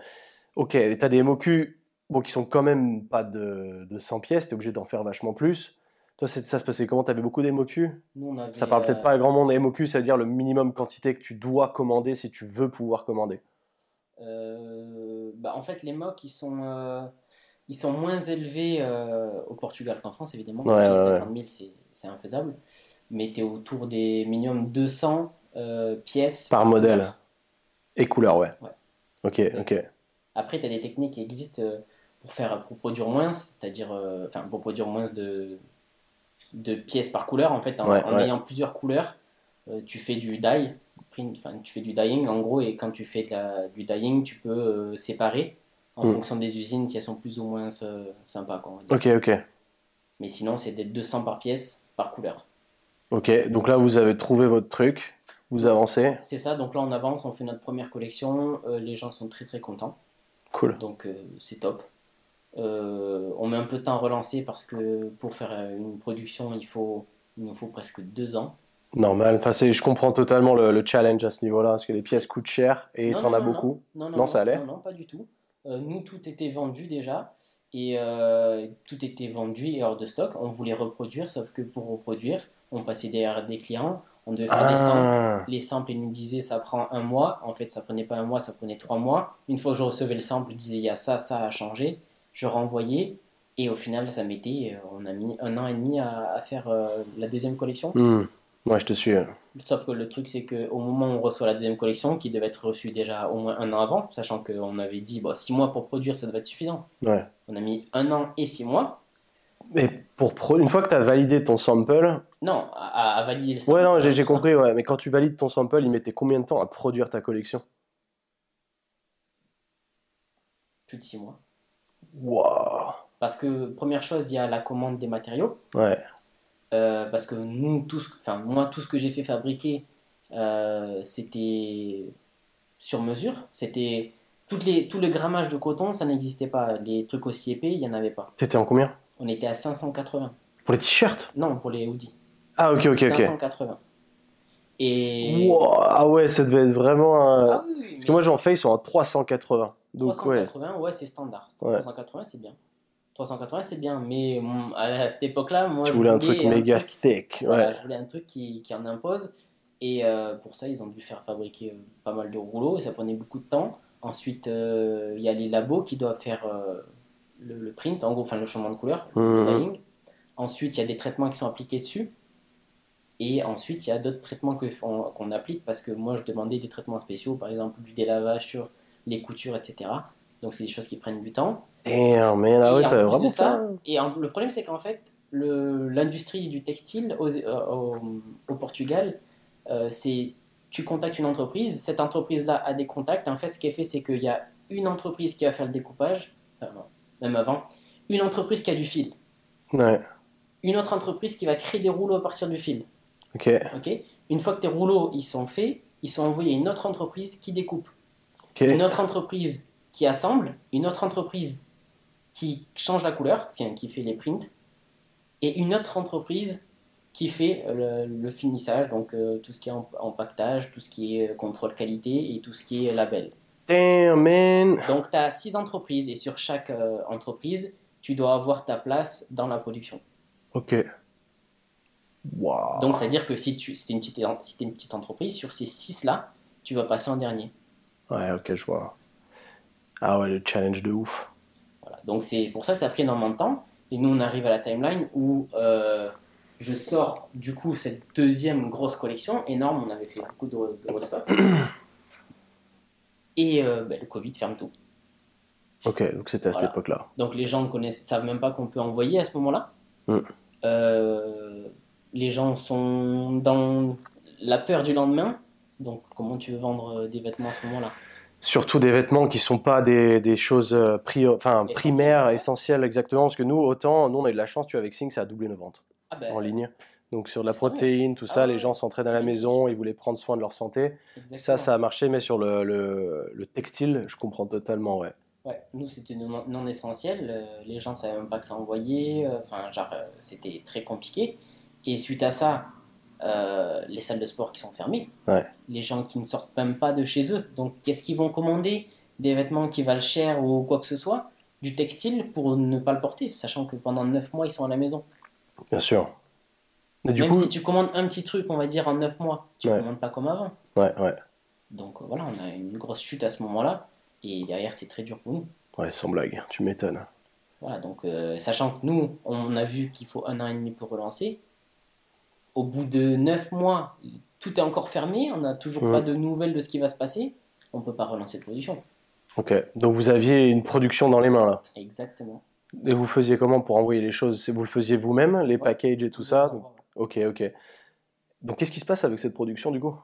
ok, t'as des MOQ bon, qui sont quand même pas de, de 100 pièces, t'es obligé d'en faire vachement plus. Toi, c'est- ça se passait comment? T'avais beaucoup d'MOQ nous, on avait, Ça parle euh, peut-être pas à grand monde. MOQ, ça veut dire le minimum quantité que tu dois commander si tu veux pouvoir commander. euh, bah, en fait, les mocs, ils sont, euh, ils sont moins élevés euh, au Portugal qu'en France, évidemment. Ouais, Les ouais, 50 000, c'est- c'est infaisable. Mais tu es autour des minimum 200 euh, pièces Par modèle. couleur. Et couleur, ouais. Ouais. Ok, ok. Après, tu as des techniques qui existent euh, pour, faire, pour produire moins, c'est-à-dire euh, enfin, pour produire moins de, de pièces par couleur. En fait, en, Ouais, en ouais. ayant plusieurs couleurs, euh, tu fais du dye, tu fais du dyeing en gros, et quand tu fais de la- du dyeing, tu peux séparer en Mm. fonction des usines si elles sont plus ou moins sympas. Quoi, on va dire. Ok, ok. Mais sinon, c'est des 200 par pièce par couleur. Ok, donc là, vous avez trouvé votre truc, vous avancez. C'est ça, donc là on avance, on fait notre première collection, euh, les gens sont très très contents. Cool. Donc euh, c'est top. Euh, on met un peu de temps à relancer parce que pour faire une production, il, faut, il nous faut presque deux ans. Normal. Enfin, je comprends totalement le, le challenge à ce niveau-là, parce que les pièces coûtent cher et Non, t'en non, as non, beaucoup. Non, Non, ça allait Non, non, pas du tout. Nous, tout était vendu déjà. Et tout était vendu et hors de stock. On voulait reproduire, sauf que pour reproduire, on passait derrière des clients. On devait faire des samples. Ah, Les samples, ils nous disaient ça prend un mois. En fait, ça prenait pas un mois, ça prenait trois mois. Une fois que je recevais le sample, il disait il y a ça, ça a changé. Je renvoyais. Et au final, ça mettait. euh, On a mis un an et demi à, à faire euh, la deuxième collection. hmm. Ouais, je te suis. Sauf que le truc, c'est qu'au moment où on reçoit la deuxième collection, qui devait être reçue déjà au moins un an avant, sachant qu'on avait dit bon, six mois pour produire, ça devait être suffisant. Ouais. On a mis un an et six mois. Mais pour pro- une fois que tu as validé ton sample, Non, à, à valider le sample. ouais, non, j'ai ça. compris, ouais, mais quand tu valides ton sample, il mettait combien de temps à produire ta collection? Plus de six mois. Waouh Parce que, première chose, il y a la commande des matériaux. Ouais, Euh, parce que nous, tout ce, enfin, moi, tout ce que j'ai fait fabriquer, euh, c'était sur mesure. C'était toutes les, tout le grammage de coton, ça n'existait pas. Les trucs aussi épais, il n'y en avait pas. t'étais en combien? On était à 580. Pour les t-shirts? Non, pour les hoodies. Ah, ok, ok, ok. 580. Et. Wow, ah ouais, ça devait être vraiment un. Ah oui, Parce que moi, j'en fais, ils sont à 380. Donc, ouais. 380, ouais, c'est standard. Ouais. 380, c'est bien. 380, c'est bien. Mais hum, à, cette époque-là, moi. Tu je voulais un truc méga truc- thick. Voilà, Ouais. je voulais un truc qui, qui en impose. Et euh, pour ça, ils ont dû faire fabriquer euh, pas mal de rouleaux et ça prenait beaucoup de temps. Ensuite, euh, il y a les labos qui doivent faire euh, le, le print, en gros, enfin le changement de couleur, le Mhm. dyeing. Ensuite, il y a des traitements qui sont appliqués dessus. Et ensuite, il y a d'autres traitements qu'on applique parce que moi, je demandais des traitements spéciaux, par exemple du délavage sur les coutures, etc. Donc c'est des choses qui prennent du temps. Et mais là, ouais, t'as vraiment ça. Et le problème, c'est qu'en fait, l'industrie du textile au, au, Portugal, euh, c'est tu contactes une entreprise, cette entreprise-là a des contacts. En fait, ce qui est fait, c'est qu'il y a une entreprise qui va faire le découpage, même avant, une entreprise qui a du fil. Ouais. Une autre entreprise qui va créer des rouleaux à partir du fil. Ok. Ok. Une fois que tes rouleaux ils sont faits, ils sont envoyés à une autre entreprise qui découpe. Une autre entreprise qui assemble, une autre entreprise qui change la couleur, qui fait les prints, et une autre entreprise qui fait le, finissage, donc euh, tout ce qui est empaquetage, tout ce qui est contrôle qualité et tout ce qui est label. Damn, man. Donc tu as six entreprises et sur chaque euh, entreprise, tu dois avoir ta place dans la production. Ok. Donc c'est-à-dire que si tu es une, petite, si es une petite entreprise, sur ces six-là, tu vas passer en dernier. Ouais, ok, je vois. Ah ouais, le challenge de ouf. Voilà. Donc c'est pour ça que ça a pris énormément de temps. Et nous, on arrive à la timeline où euh, je sors du coup cette deuxième grosse collection énorme. On avait fait beaucoup de, de stock. Et euh, ben, le Covid ferme tout. Ok, donc c'était à cette époque-là. Donc les gens ne savent même pas qu'on peut envoyer à ce moment-là. Mm. Euh, les gens sont dans la peur du lendemain. Donc comment tu veux vendre des vêtements à ce moment-là? Surtout des vêtements qui sont pas des, des choses euh, enfin, primaires, essentielles exactement. Parce que nous, autant, nous on a eu de la chance, tu vois, avec Sing, ça a doublé nos ventes ah ben, en ligne. Donc sur de la protéine, tout ça, ah les gens s'entraînent à la maison, ils voulaient prendre soin de leur santé. Ça, ça a marché, mais sur le, le, le, textile, je comprends totalement, ouais. Ouais, nous c'était non, essentiel, euh, les gens savaient même pas que ça envoyait, euh, enfin genre c'était très compliqué. Et suite à ça, euh, les salles de sport qui sont fermées, les gens qui ne sortent même pas de chez eux. Donc, qu'est-ce qu'ils vont commander? Des vêtements qui valent cher ou quoi que ce soit, du textile pour ne pas le porter, sachant que pendant 9 mois, ils sont à la maison. Bien sûr. même si tu commandes un petit truc, on va dire en 9 mois, tu ne commandes pas comme avant. Ouais, ouais. Donc, euh, voilà, on a une grosse chute à ce moment-là, et derrière, c'est très dur pour nous. Ouais, sans blague, tu m'étonnes. Voilà, donc, euh, sachant que nous, on a vu qu'il faut un an et demi pour relancer, au bout de 9 mois, tout est encore fermé, on n'a toujours pas de nouvelles de ce qui va se passer, on ne peut pas relancer de production. Ok, donc vous aviez une production dans les mains là Exactement. Et vous faisiez comment pour envoyer les choses? Vous le faisiez vous-même, les packages et tout ça? Ok, ok. Donc qu'est-ce qui se passe avec cette production du coup?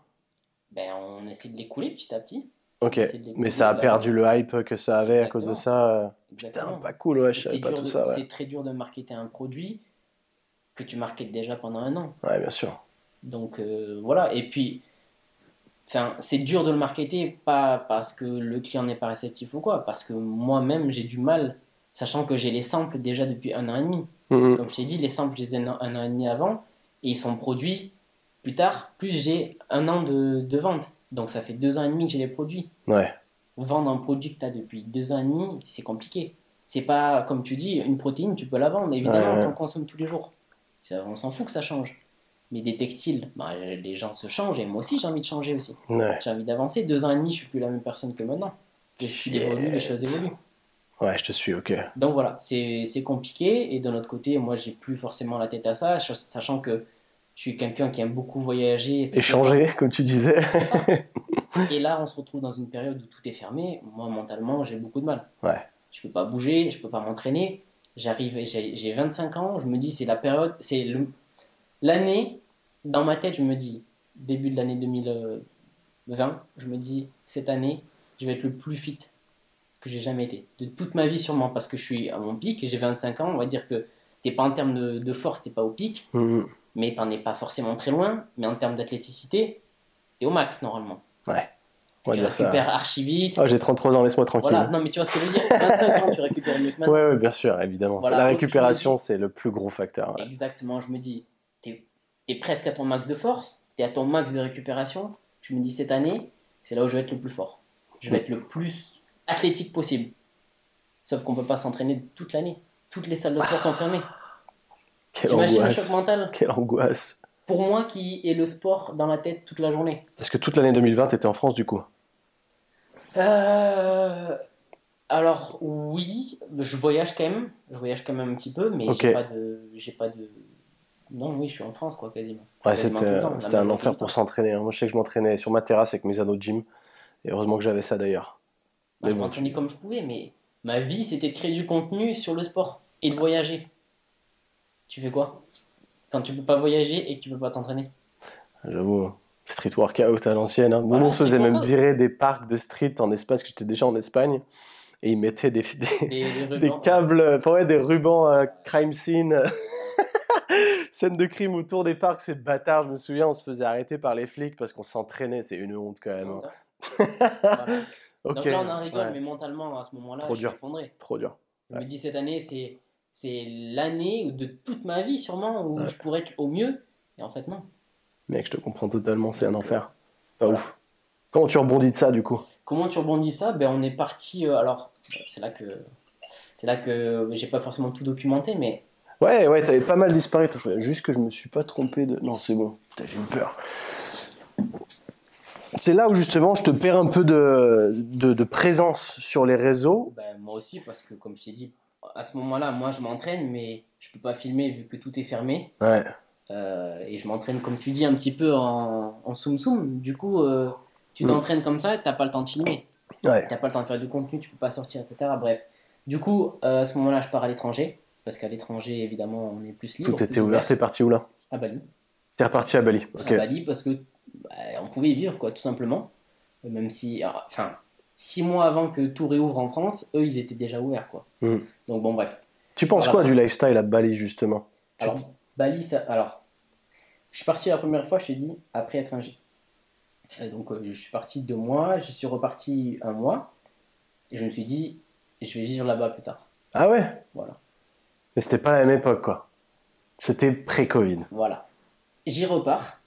Ben, On essaie de l'écouler petit à petit. Ok, mais ça a perdu le hype que ça avait à cause de ça. Putain, pas cool, ouais, je savais pas tout ça. C'est très dur de marketer un produit que tu marketes déjà pendant un an. Ouais, bien sûr. Donc euh, voilà, et puis, c'est dur de le marketer, pas parce que le client n'est pas réceptif ou quoi, parce que moi-même j'ai du mal, sachant que j'ai les samples déjà depuis un an et demi. Mm-hmm. Comme je t'ai dit, les samples, je les ai un, an et demi avant, et ils sont produits plus tard, plus j'ai un an de, de, vente. Donc ça fait deux ans et demi que j'ai les produits. Ouais. Vendre un produit que tu as depuis deux ans et demi, c'est compliqué. C'est pas, comme tu dis, une protéine, tu peux la vendre, évidemment, tu en consommes tous les jours on s'en fout que ça change. Mais des textiles, bah, les gens se changent et moi aussi j'ai envie de changer aussi. J'ai envie d'avancer. Deux ans et demi, je suis plus la même personne que maintenant. Le style évolue, les choses évoluent. Ouais, je te suis, ok. Donc voilà, c'est compliqué. Et de l'autre côté, moi j'ai plus forcément la tête à ça, sachant que je suis quelqu'un qui aime beaucoup voyager. Échanger, comme tu disais. et là, on se retrouve dans une période où tout est fermé. Moi, mentalement, j'ai beaucoup de mal. Ouais. Je peux pas bouger, je peux pas m'entraîner. J'arrive, j'ai 25 ans, je me dis, c'est la période, c'est l'année, dans ma tête, je me dis, début de l'année 2020, je me dis, cette année, je vais être le plus fit que j'ai jamais été. De toute ma vie, sûrement, parce que je suis à mon pic et j'ai 25 ans, on va dire que t'es pas en termes de, de force, t'es pas au pic, mmh. mais t'en es pas forcément très loin, mais en termes d'athléticité, t'es au max, normalement. Ouais tu récupères archi vite. Oh, j'ai 33 ans, laisse-moi tranquille. Voilà. Non, mais tu vois ce que je veux dire 25 ans, tu récupères mieux que maintenant. Ouais, ouais, bien sûr, évidemment. la récupération, c'est le plus gros facteur. Exactement. Je me dis, tu es, presque à ton max de force, tu es à ton max de récupération. Je me dis, cette année, c'est là où je vais être le plus fort. Je vais être le plus athlétique possible. Sauf qu'on peut pas s'entraîner toute l'année. Toutes les salles de sport sont fermées. Quelle angoisse. le choc mental Quelle angoisse. Pour moi qui ai le sport dans la tête toute la journée. Parce que toute l'année 2020, tu étais en France du coup euh, alors oui, je voyage quand même, je voyage quand même un petit peu, mais j'ai pas de, j'ai pas de, non oui, je suis en France quoi quasiment. Ouais, c'était, c'était un enfer pour s'entraîner. Hein. Moi je sais que je m'entraînais sur ma terrasse avec mes anneaux de gym, et heureusement que j'avais ça d'ailleurs. Bah, je m'entraînais comme je pouvais, mais ma vie, c'était de créer du contenu sur le sport et de voyager. Tu fais quoi? Quand tu peux pas voyager et que tu peux pas t'entraîner? J'avoue, street workout à l'ancienne. Hein. Nous, on se faisait même virer des parcs de street en espace, que j'étais déjà en Espagne. Et ils mettaient des, des, des, câbles, ouais, des rubans euh, crime scene. Scène de crime autour des parcs, c'est bâtard. Je me souviens, on se faisait arrêter par les flics parce qu'on s'entraînait. C'est une honte quand même. Hein. Donc là, on en rigole, mais mentalement, à ce moment-là, je suis effondré. Trop dur. Je me dis, cette année, c'est, c'est l'année de toute ma vie, sûrement, où je pourrais être au mieux. Et en fait, non. Mec, je te comprends totalement, c'est un enfer. Pas ouf. Comment tu rebondis de ça, du coup? Comment tu rebondis ça? Ben, on est parti. Euh, alors, c'est là que. C'est là que j'ai pas forcément tout documenté, mais. Ouais, ouais, t'avais pas mal disparu. Juste que je me suis pas trompé de. Non, c'est bon. j'ai eu peur c'est là où justement je te perds un peu de, de, présence sur les réseaux. Ben, moi aussi, parce que comme je t'ai dit, à ce moment-là, moi je m'entraîne, mais je peux pas filmer vu que tout est fermé. Ouais. Euh, et je m'entraîne, comme tu dis, un petit peu en, en soum soum. Du coup, euh, tu t'entraînes comme ça et t'as pas le temps de filmer. Ouais. T'as pas le temps de faire du contenu, tu peux pas sortir, etc. Bref. Du coup, euh, à ce moment-là, je pars à l'étranger. Parce qu'à l'étranger, évidemment, on est plus libre. Tout était ouvert. T'es parti où là? À Bali. T'es reparti à Bali. À Bali parce que bah, on pouvait y vivre, quoi, tout simplement. Même si, enfin, six mois avant que tout réouvre en France, eux, ils étaient déjà ouverts, quoi. Hmm. Donc bon, bref. Tu penses quoi du lifestyle à Bali, justement? Alors, Bali, ça, alors, je suis parti la première fois, je t'ai dit, après être Et donc, euh, je suis parti deux mois, je suis reparti un mois, et je me suis dit, je vais vivre là-bas plus tard. Ah ouais? Voilà. Mais c'était pas la même époque, quoi. C'était pré-Covid. Voilà. J'y repars.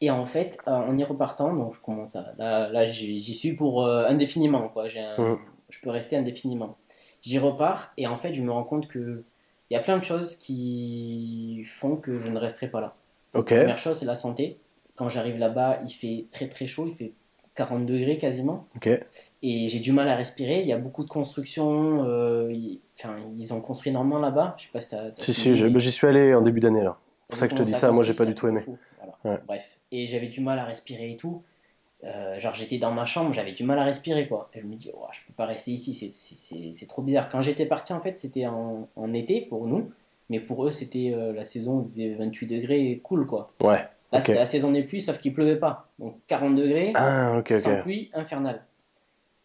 Et en fait, euh, en y repartant, donc je commence à. Là, j'y suis pour euh, indéfiniment, quoi. Un, Je peux rester indéfiniment. J'y repars, et en fait, je me rends compte que il y a plein de choses qui font que je ne resterai pas là. La première chose, c'est la santé. Quand j'arrive là-bas, il fait très très chaud, il fait 40 degrés quasiment. Et j'ai du mal à respirer. Il y a beaucoup de construction. Euh, enfin, ils ont construit énormément là-bas. Je sais pas si t'as. Si, si, j'y suis allé en début d'année là. C'est pour ça que je te dis ça. Moi, j'ai pas du tout aimé. Bref. Et j'avais du mal à respirer et tout. Euh, genre, j'étais dans ma chambre, j'avais du mal à respirer, quoi. Et je me dis, oh, je peux pas rester ici, c'est trop bizarre. Quand j'étais parti, en fait, c'était en, en, été pour nous. Mais pour eux, c'était euh, la saison où il faisait 28 degrés, cool, quoi. Ouais. Là, c'était la saison des pluies, sauf qu'il pleuvait pas. Donc 40 degrés, ah, sans pluie, infernal.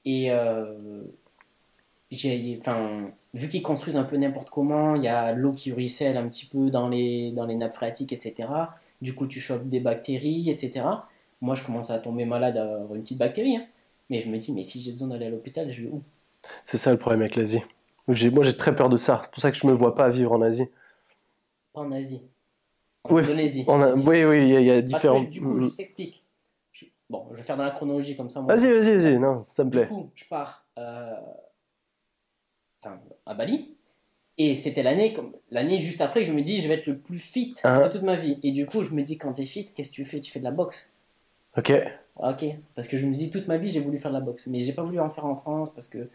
Et euh, enfin, vu qu'ils construisent un peu n'importe comment, il y a l'eau qui ruisselle un petit peu dans les, dans les nappes phréatiques, etc. Du coup, tu chopes des bactéries, etc. Moi, je commence à tomber malade, à avoir une petite bactérie. Hein. Mais je me dis, mais si j'ai besoin d'aller à l'hôpital, je vais où? C'est ça le problème avec l'Asie. Moi, j'ai très peur de ça. C'est pour ça que je me vois pas vivre en Asie. Pas en Asie oui, oui, oui, il y, a, différents. du coup, je t'explique. Bon, je vais faire dans la chronologie comme ça. Vas-y, vas-y, vas-y, non, ça me plaît. Du coup, je pars euh... enfin, à Bali. Et c'était l'année, comme l'année juste après, je me dis, je vais être le plus fit uh-huh. de toute ma vie. Et du coup, je me dis, quand t'es fit, qu'est-ce que tu fais? Tu fais de la boxe. Ok. Ok. Parce que je me dis, toute ma vie, j'ai voulu faire de la boxe. Mais j'ai pas voulu en faire en France parce que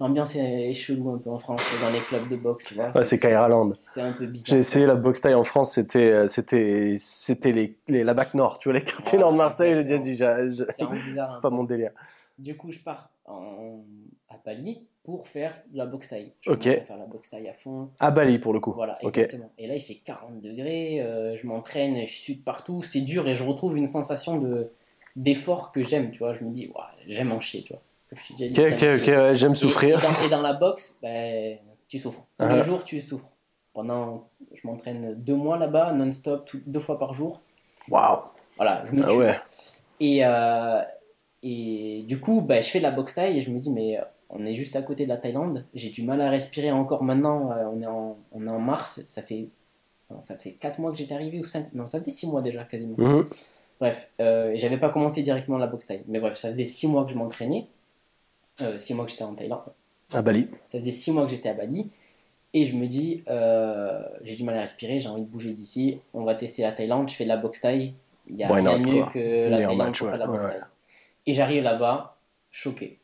L'ambiance est chelou un peu en France, dans les clubs de boxe, tu vois. Ouais, c'est Kairaland. C'est un peu bizarre. J'ai essayé la boxe taille en France, c'était euh, c'était c'était les, les, la bac nord, tu vois, les quartiers nord de Marseille. J'ai dit, c'est pas mon délire. Du coup, je pars en, à Bali pour faire la boxe taille. Je ok. À faire la boxe taille à fond. À Bali pour le coup. Voilà, exactement. Et là, il fait 40 degrés, euh, je m'entraîne, je suis partout, c'est dur et je retrouve une sensation de d'effort que j'aime, tu vois. Je me dis, j'aime en chier, tu vois. Ok, ok, ok, j'aime souffrir. Et dans, la boxe, ben, tu souffres. Tous les ah. jours, tu souffres. Pendant, je m'entraîne deux mois là-bas, non-stop, deux fois par jour. Waouh! Voilà, je me ah ouais. Et, euh, et du coup, ben, je fais de la boxe taille et je me dis, mais on est juste à côté de la Thaïlande. J'ai du mal à respirer encore maintenant. Euh, on, est en, on est en mars. Ça fait, ça fait 4 mois que j'étais arrivé, ou 5, non, ça faisait 6 mois déjà quasiment. Mhm. Bref, euh, j'avais pas commencé directement la boxe taille. Mais bref, ça faisait 6 mois que je m'entraînais. Euh, six mois que j'étais en Thaïlande. À Bali. Ça faisait six mois que j'étais à Bali. Et je me dis, euh, j'ai du mal à respirer, j'ai envie de bouger d'ici. On va tester la Thaïlande. Je fais de la boxe thaï. Il y a rien de mieux que la Thaïlande pour faire la boxe Et j'arrive là-bas, choqué.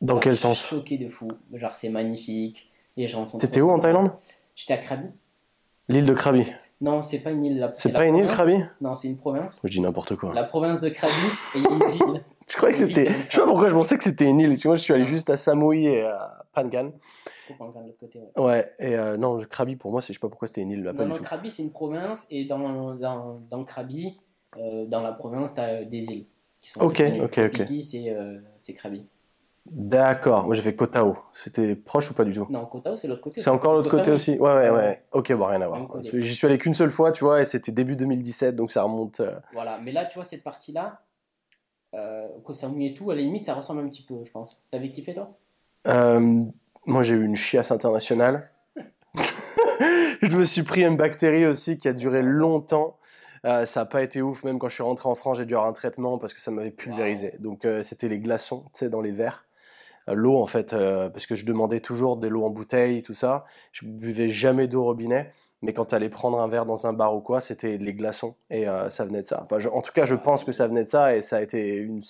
Dans quel sens? Choqué de fou. Genre, c'est magnifique. Les gens sont. T'étais où en Thaïlande? J'étais à Krabi. L'île de Krabi. Non, c'est pas une île. C'est pas une île, Krabi? Non, c'est une province. Je dis n'importe quoi. La province de Krabi et une ville. je croyais que c'était. Je sais pas pourquoi je pensais que c'était une île. Parce que moi, je suis allé juste à Samui et à Pangan. Pangan de l'autre côté, ouais. Ouais, et euh, non, Krabi, pour moi, je sais pas pourquoi c'était une île. Là, non, non, Krabi, c'est une province et dans, dans, dans Krabi, euh, dans la province, tu as des îles. Qui sont ok, ok, ok. c'est euh, Krabi. D'accord, moi j'ai fait Kotao. C'était proche ou pas du tout? Non, Kotao c'est l'autre côté. C'est encore l'autre côté aussi? Ouais, ouais, ouais. Ok, bon, rien à voir. J'y suis allé qu'une seule fois, tu vois, et c'était début 2017, donc ça remonte. Euh. Voilà, mais là, tu vois, cette partie-là, euh, Kosamui et tout, à la limite, ça ressemble un petit peu, je pense. T'avais kiffé toi? Euh, Moi j'ai eu une chiasse internationale. je me suis pris une bactérie aussi qui a duré longtemps. Euh, ça n'a pas été ouf, même quand je suis rentré en France, j'ai dû avoir un traitement parce que ça m'avait pulvérisé. Donc c'était les glaçons, tu sais, dans les verres. Euh, l'eau en fait, euh, parce que je demandais toujours de l'eau en bouteille, tout ça. Je buvais jamais d'eau robinet, mais quand tu allais prendre un verre dans un bar ou quoi, c'était les glaçons et euh, ça venait de ça. Enfin, en tout cas, je pense que ça venait de ça et ça a été une,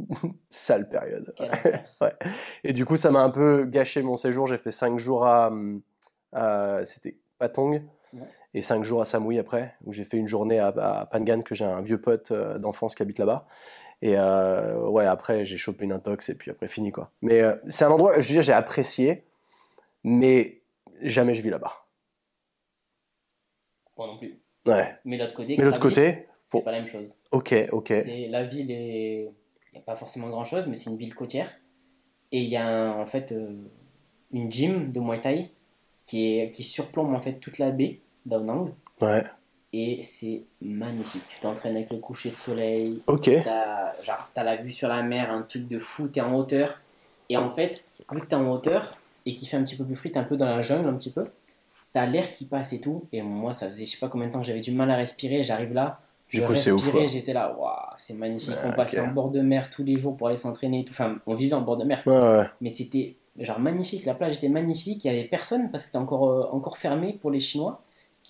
sale période. ouais. Et du coup, ça m'a un peu gâché mon séjour. J'ai fait cinq jours à, c'était Patong. Et cinq jours à Samui après, où j'ai fait une journée à, à Pangan, que j'ai un vieux pote d'enfance qui habite là-bas. Et euh, ouais, après, j'ai chopé une intox et puis après, fini quoi. Mais euh, c'est un endroit, je veux dire, j'ai apprécié, mais jamais je vis là-bas. Moi non plus. Ouais. Mais l'autre côté, mais l'autre côté, c'est pas la même chose. Ok, ok. La ville est. Il n'y a pas forcément grand chose, mais c'est une ville côtière. Et il y a en fait euh, une gym de Muay Thai qui, est, qui surplombe en fait toute la baie d'Aonang. Ouais et c'est magnifique. Tu t'entraînes avec le coucher de soleil. Ok. T'as, genre, t'as la vue sur la mer, un truc de fou, t'es en hauteur. Et en fait, vu que t'es en hauteur et qu'il fait un petit peu plus frit, t'es un peu dans la jungle un petit peu, t'as l'air qui passe et tout. Et moi, ça faisait je sais pas combien de temps que j'avais du mal à respirer. J'arrive là, je respirais, j'étais là, waouh, c'est magnifique. on passait en bord de mer tous les jours pour aller s'entraîner. Tout. Enfin, on vivait en bord de mer. Ouais, Mais c'était genre magnifique. La plage était magnifique. Il y avait personne parce que c'était encore, euh, encore fermé pour les Chinois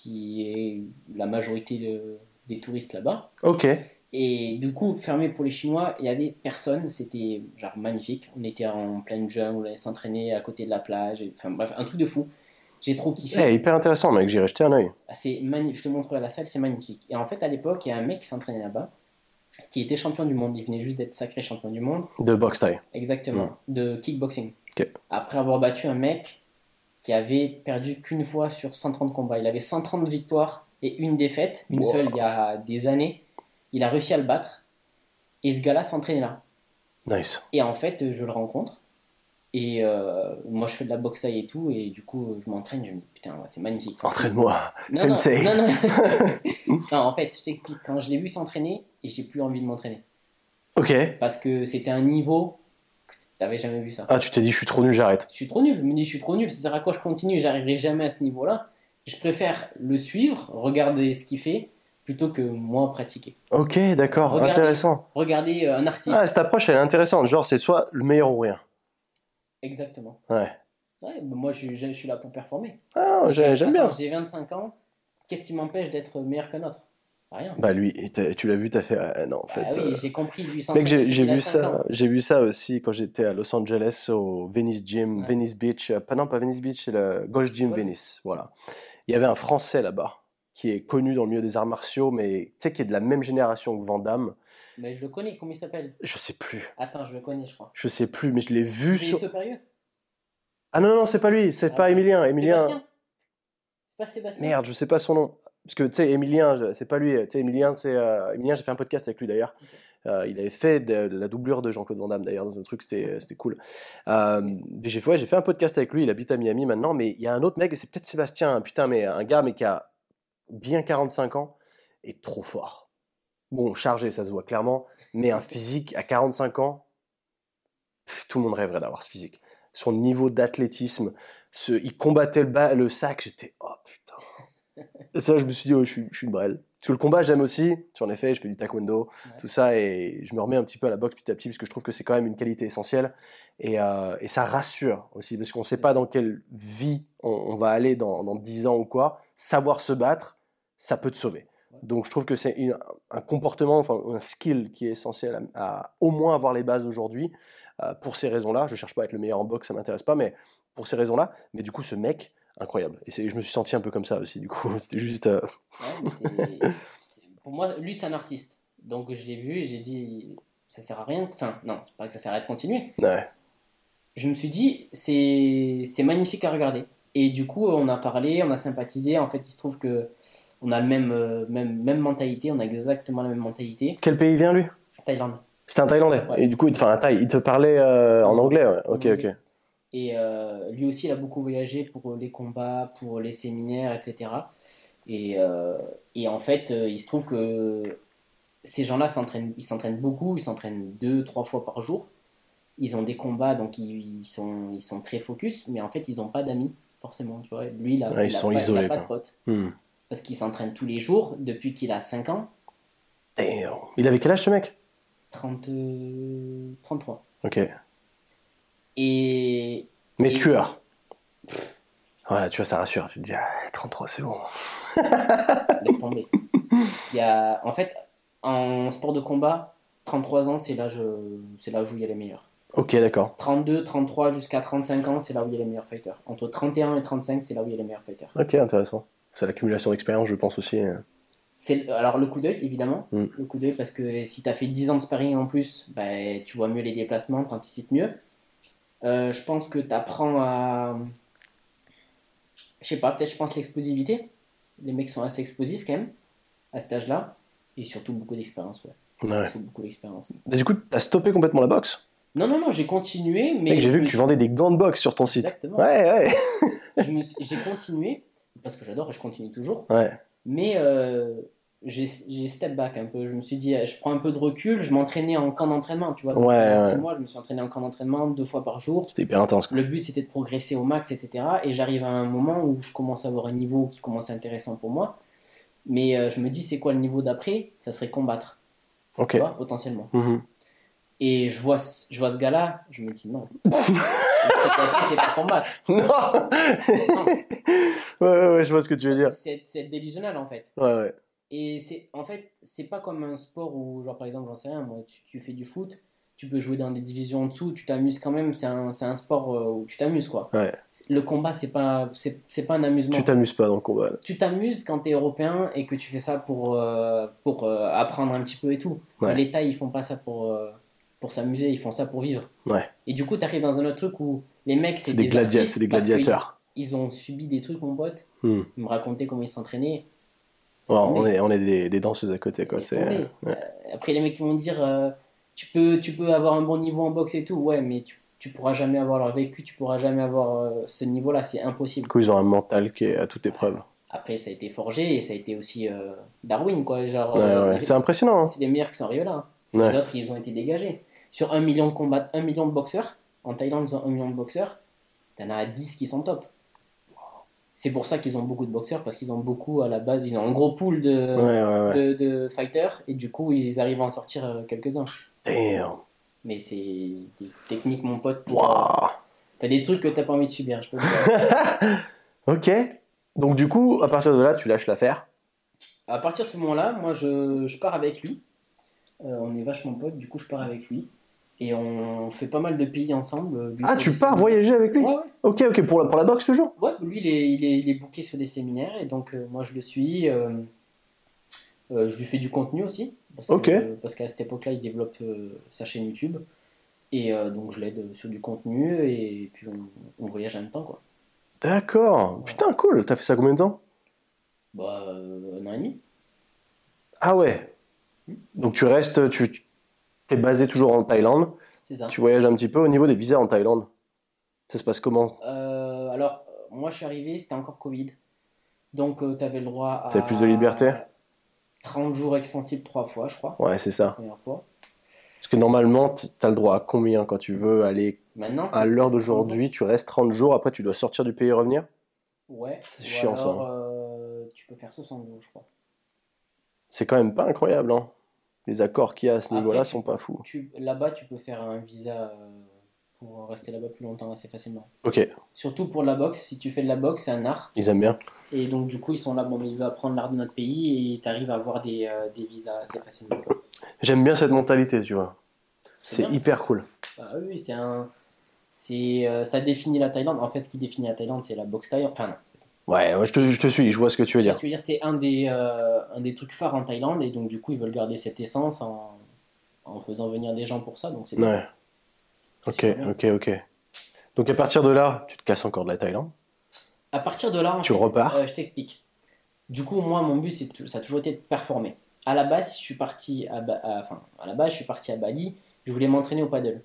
qui est la majorité des touristes là-bas. Ok. Et du coup, fermé pour les Chinois, il y avait personne, c'était genre magnifique. On était en pleine jungle, on allait s'entraîner à côté de la plage, enfin bref, un truc de fou. J'ai trop kiffé. C'est hyper intéressant, mec, j'irai jeter un oeil. Ah, c'est magnifique, je te montrerai la salle, c'est magnifique. Et en fait, à l'époque, il y a un mec qui s'entraînait là-bas, qui était champion du monde, il venait juste d'être sacré champion du monde. De boxe taille. Exactement, de kickboxing. Ok. Après avoir battu un mec qui avait perdu qu'une fois sur 130 combats. Il avait 130 victoires et une défaite, une seule il y a des années. Il a réussi à le battre. Et ce gars-là s'entraînait là. Nice. Et en fait, je le rencontre. Et euh, moi, je fais de la boxe et tout. Et du coup, je m'entraîne. Je me dis, putain, c'est magnifique. Entraîne-moi, sensei. Non, non, non. en fait, je t'explique. Quand je l'ai vu s'entraîner, et j'ai plus envie de m'entraîner. Ok. Parce que c'était un niveau T'avais jamais vu ça. Ah, tu t'es dit, je suis trop nul, j'arrête. Je suis trop nul. Je me dis, je suis trop nul. Ça sert à quoi je continue? J'arriverai jamais à ce niveau-là. Je préfère le suivre, regarder ce qu'il fait, plutôt que moi pratiquer. Ok, d'accord, intéressant. Regardez euh, un artiste. Ah, cette approche, elle est intéressante. Genre, c'est soit le meilleur ou rien. Exactement. Ouais. Ouais, moi, je, je, suis là pour performer. Ah, j'aime bien. J'ai 25 ans. Qu'est-ce qui m'empêche d'être meilleur qu'un autre? Bah lui, tu l'as vu, t'as fait euh, non en fait. Ah oui, euh, j'ai compris. Mec, j'ai vu ça, j'ai vu ça aussi quand j'étais à Los Angeles au Venice Gym, Venice Beach, euh, pas non pas Venice Beach, c'est le Gulf Gym Venice, voilà. Il y avait un Français là-bas qui est connu dans le milieu des arts martiaux, mais tu sais qui est de la même génération que Van Damme. Mais je le connais, comment il s'appelle? Je sais plus. Attends, je le connais, je crois. Je sais plus, mais je l'ai vu sur. Ah non non, c'est pas lui, c'est ah, pas Emilien, Emilien. C'est pas Sébastien. Merde, je sais pas son nom. Parce que, tu sais, Emilien, c'est pas lui. Tu sais, Emilien, c'est. Euh, Emilien, j'ai fait un podcast avec lui d'ailleurs. Euh, il avait fait de, la doublure de Jean-Claude Van Damme d'ailleurs dans un truc, c'était cool. Euh, j'ai fait, fait un podcast avec lui, il habite à Miami maintenant, mais il y a un autre mec, et c'est peut-être Sébastien, putain, mais un gars, mais qui a bien 45 ans, et trop fort. Bon, chargé, ça se voit clairement, mais un physique à 45 ans, tout le monde rêverait d'avoir ce physique. Son niveau d'athlétisme, il combattait le, le sac, j'étais, oh. Et ça, je me suis dit, oh, je, suis, je suis une brêle. Parce que le combat, j'aime aussi. J'en ai fait, je fais du taekwondo, tout ça, et je me remets un petit peu à la boxe petit à petit, parce que je trouve que c'est quand même une qualité essentielle. Et, euh, et ça rassure aussi, parce qu'on ne sait pas dans quelle vie on, va aller dans, dans 10 ans ou quoi. Savoir se battre, ça peut te sauver. Donc je trouve que c'est un comportement, enfin un skill qui est essentiel à, au moins avoir les bases aujourd'hui. Euh, pour ces raisons-là, je cherche pas à être le meilleur en boxe, ça m'intéresse pas, mais pour ces raisons-là. Mais du coup, ce mec, incroyable. Et je me suis senti un peu comme ça aussi, du coup. C'était juste. Euh, pour moi, lui, c'est un artiste. Donc je l'ai vu et j'ai dit, ça sert à rien. Enfin, non, c'est pas que ça sert à rien de continuer. Ouais. Je me suis dit, c'est magnifique à regarder. Et du coup, on a parlé, on a sympathisé. En fait, il se trouve que on a le même, euh, même, même mentalité, on a exactement la même mentalité. Quel pays vient lui? Thaïlande. C'est un Thaïlandais. Et du coup, enfin, il te parlait euh, en anglais. Ouais. Ok, ok. Et euh, lui aussi, il a beaucoup voyagé pour les combats, pour les séminaires, etc. Et, euh, et en fait, euh, il se trouve que ces gens-là s'entraînent, ils s'entraînent beaucoup, ils s'entraînent deux, trois fois par jour. Ils ont des combats, donc ils, sont, ils sont très focus, mais en fait, ils n'ont pas d'amis, forcément. Tu vois. Lui, il a, ils sont pas, isolés, pas de potes. Hmm. Parce qu'il s'entraîne tous les jours depuis qu'il a 5 ans. Il avait quel âge ce mec? 30, 33. Ok. Et. Mais tueur. Voilà, tu vois, ça rassure. Tu te dis, 33, ah, c'est bon. Laisse tomber. Il y a, en fait, en sport de combat, 33 ans, c'est l'âge, c'est l'âge où il y a les meilleurs. Ok, d'accord. 32, 33 jusqu'à 35 ans, c'est là où il y a les meilleurs fighters. Entre 31 et 35, c'est là où il y a les meilleurs fighters. Ok, intéressant. C'est l'accumulation d'expérience, je pense aussi. Hein. C'est, alors le coup d'œil, évidemment. Mm. Le coup d'œil, parce que si tu as fait 10 ans de sparring en plus, bah, tu vois mieux les déplacements, tu anticipes mieux. Euh, je pense que tu apprends à. Je sais pas, peut-être je pense l'explosivité. Les mecs sont assez explosifs quand même, à cet âge-là. Et surtout beaucoup d'expérience, ouais. ouais. C'est beaucoup d'expérience. Du coup, t'as stoppé complètement la boxe? Non, non, non, j'ai continué. mais J'ai vu que tu vendais des gants de boxe sur ton site. Exactement. Ouais, ouais. j'ai continué, parce que j'adore et je continue toujours. Ouais. Mais euh, j'ai step back un peu. Je me suis dit, je prends un peu de recul. Je m'entraînais en camp d'entraînement, tu vois. Ouais, pendant six mois, je me suis entraîné en camp d'entraînement deux fois par jour. C'était hyper intense. Le but, c'était de progresser au max, etc. Et j'arrive à un moment où je commence à avoir un niveau qui commence à être intéressant pour moi. Mais euh, je me dis, c'est quoi le niveau d'après? Ça serait combattre. Ok. Tu vois, potentiellement. Mm-hmm. Et je vois, je vois ce gars-là, je me dis non. c'est pas combattre. Non. non. ouais, ouais, je vois ce que tu veux dire. C'est délusionnel en fait. Ouais, ouais. Et c'est en fait, c'est pas comme un sport où, genre par exemple, j'en sais rien, moi, tu, fais du foot, tu peux jouer dans des divisions en dessous, tu t'amuses quand même, c'est un, un, sport euh, où tu t'amuses quoi. Ouais. Le combat, c'est pas, c'est, pas un amusement. Tu t'amuses pas dans le combat. Tu t'amuses quand t'es européen et que tu fais ça pour, euh, pour euh, apprendre un petit peu et tout. Ouais. Les Thaïs, ils font pas ça pour, pour s'amuser, ils font ça pour vivre. Ouais. Et du coup, t'arrives dans un autre truc où les mecs, c'est, des, gladiateurs. C'est des gladiateurs. Ils, ont subi des trucs, mon pote. Hmm. Ils me racontaient comment ils s'entraînaient on, est, on est des, des, danseuses à côté. Quoi. C'est, euh, Après, les mecs vont dire euh, tu, peux, tu peux avoir un bon niveau en boxe et tout, ouais, mais tu, tu pourras jamais avoir leur vécu, tu pourras jamais avoir euh, ce niveau-là, c'est impossible. Du coup, ils ont un mental qui est à toute épreuve. Après, ça a été forgé et ça a été aussi Darwin, quoi. Genre, c'est impressionnant. Hein. C'est les meilleurs qui sont arrivés là. Hein. Les autres, ils ont été dégagés. Sur un million de combats, un million de boxeurs, en Thaïlande, ils ont un million de boxeurs, t'en as 10 qui sont top. C'est pour ça qu'ils ont beaucoup de boxeurs, parce qu'ils ont beaucoup à la base, ils ont un gros pool de, de, fighters, et du coup, ils arrivent à en sortir euh, quelques-uns. Mais c'est des techniques, mon pote. Pour... Wow. T'as des trucs que t'as pas envie de subir, je peux ok. Donc, du coup, à partir de là, tu lâches l'affaire À partir de ce moment-là, moi, je, je, pars avec lui. Euh, on est vachement potes, du coup, je pars avec lui. Et on fait pas mal de pays ensemble. ah, tu pars voyager avec lui Ouais, ouais. Ok, ok, pour la, pour la boxe toujours Ouais, lui, il est, il est, il est booké sur des séminaires, et donc euh, moi, je le suis. Euh, euh, je lui fais du contenu aussi. Parce ok. parce qu'à cette époque-là, il développe sa chaîne YouTube. Et donc, je l'aide sur du contenu, et puis on, voyage en même temps, quoi. D'accord. Putain, cool. T'as fait ça combien de temps? Bah, un an et demi. Ah ouais. Hmm. Donc, tu restes. Tu basé toujours en Thaïlande. C'est ça. Tu voyages un petit peu au niveau des visas en Thaïlande. Ça se passe comment? Euh, Alors, moi je suis arrivé, c'était encore Covid. Donc euh, tu avais le droit à. Tu plus de liberté? 30 jours extensibles trois fois, je crois. Ouais, c'est ça. première fois. Parce que normalement, tu as le droit à combien quand tu veux aller Maintenant, À l'heure d'aujourd'hui, tu restes 30 jours, après tu dois sortir du pays et revenir? Ouais. C'est chiant ça. Hein. Euh, tu peux faire 60 jours, je crois. C'est quand même pas incroyable, hein les accords qu'il y a à ce niveau-là sont pas fous. Là-bas, tu peux faire un visa euh, pour rester là-bas plus longtemps assez facilement. Ok. Surtout pour la boxe, si tu fais de la boxe, c'est un art. Ils aiment bien. Et donc, du coup, ils sont là, bon, mais il va apprendre l'art de notre pays et tu arrives à avoir des, euh, des visas assez facilement. J'aime bien cette mentalité, tu vois. C'est hyper cool. Bah, oui, c'est un. c'est euh, ça définit la Thaïlande. En fait, ce qui définit la Thaïlande, c'est la boxe thaï. Enfin, non. Ouais, je, te, je, te, suis, je vois ce que tu veux dire. C'est un, des, euh, un des trucs phares en Thaïlande, et donc du coup, ils veulent garder cette essence en, en faisant venir des gens pour ça. Donc c'est ouais. Ok, ok, ok. Donc à partir de là, tu te casses encore de la Thaïlande À partir de là, en tu repars. Euh, je t'explique. Du coup, moi, mon but, c'est ça a toujours été de performer. À la base, je suis parti à, enfin, à la base, je suis parti à Bali. Je voulais m'entraîner au paddle.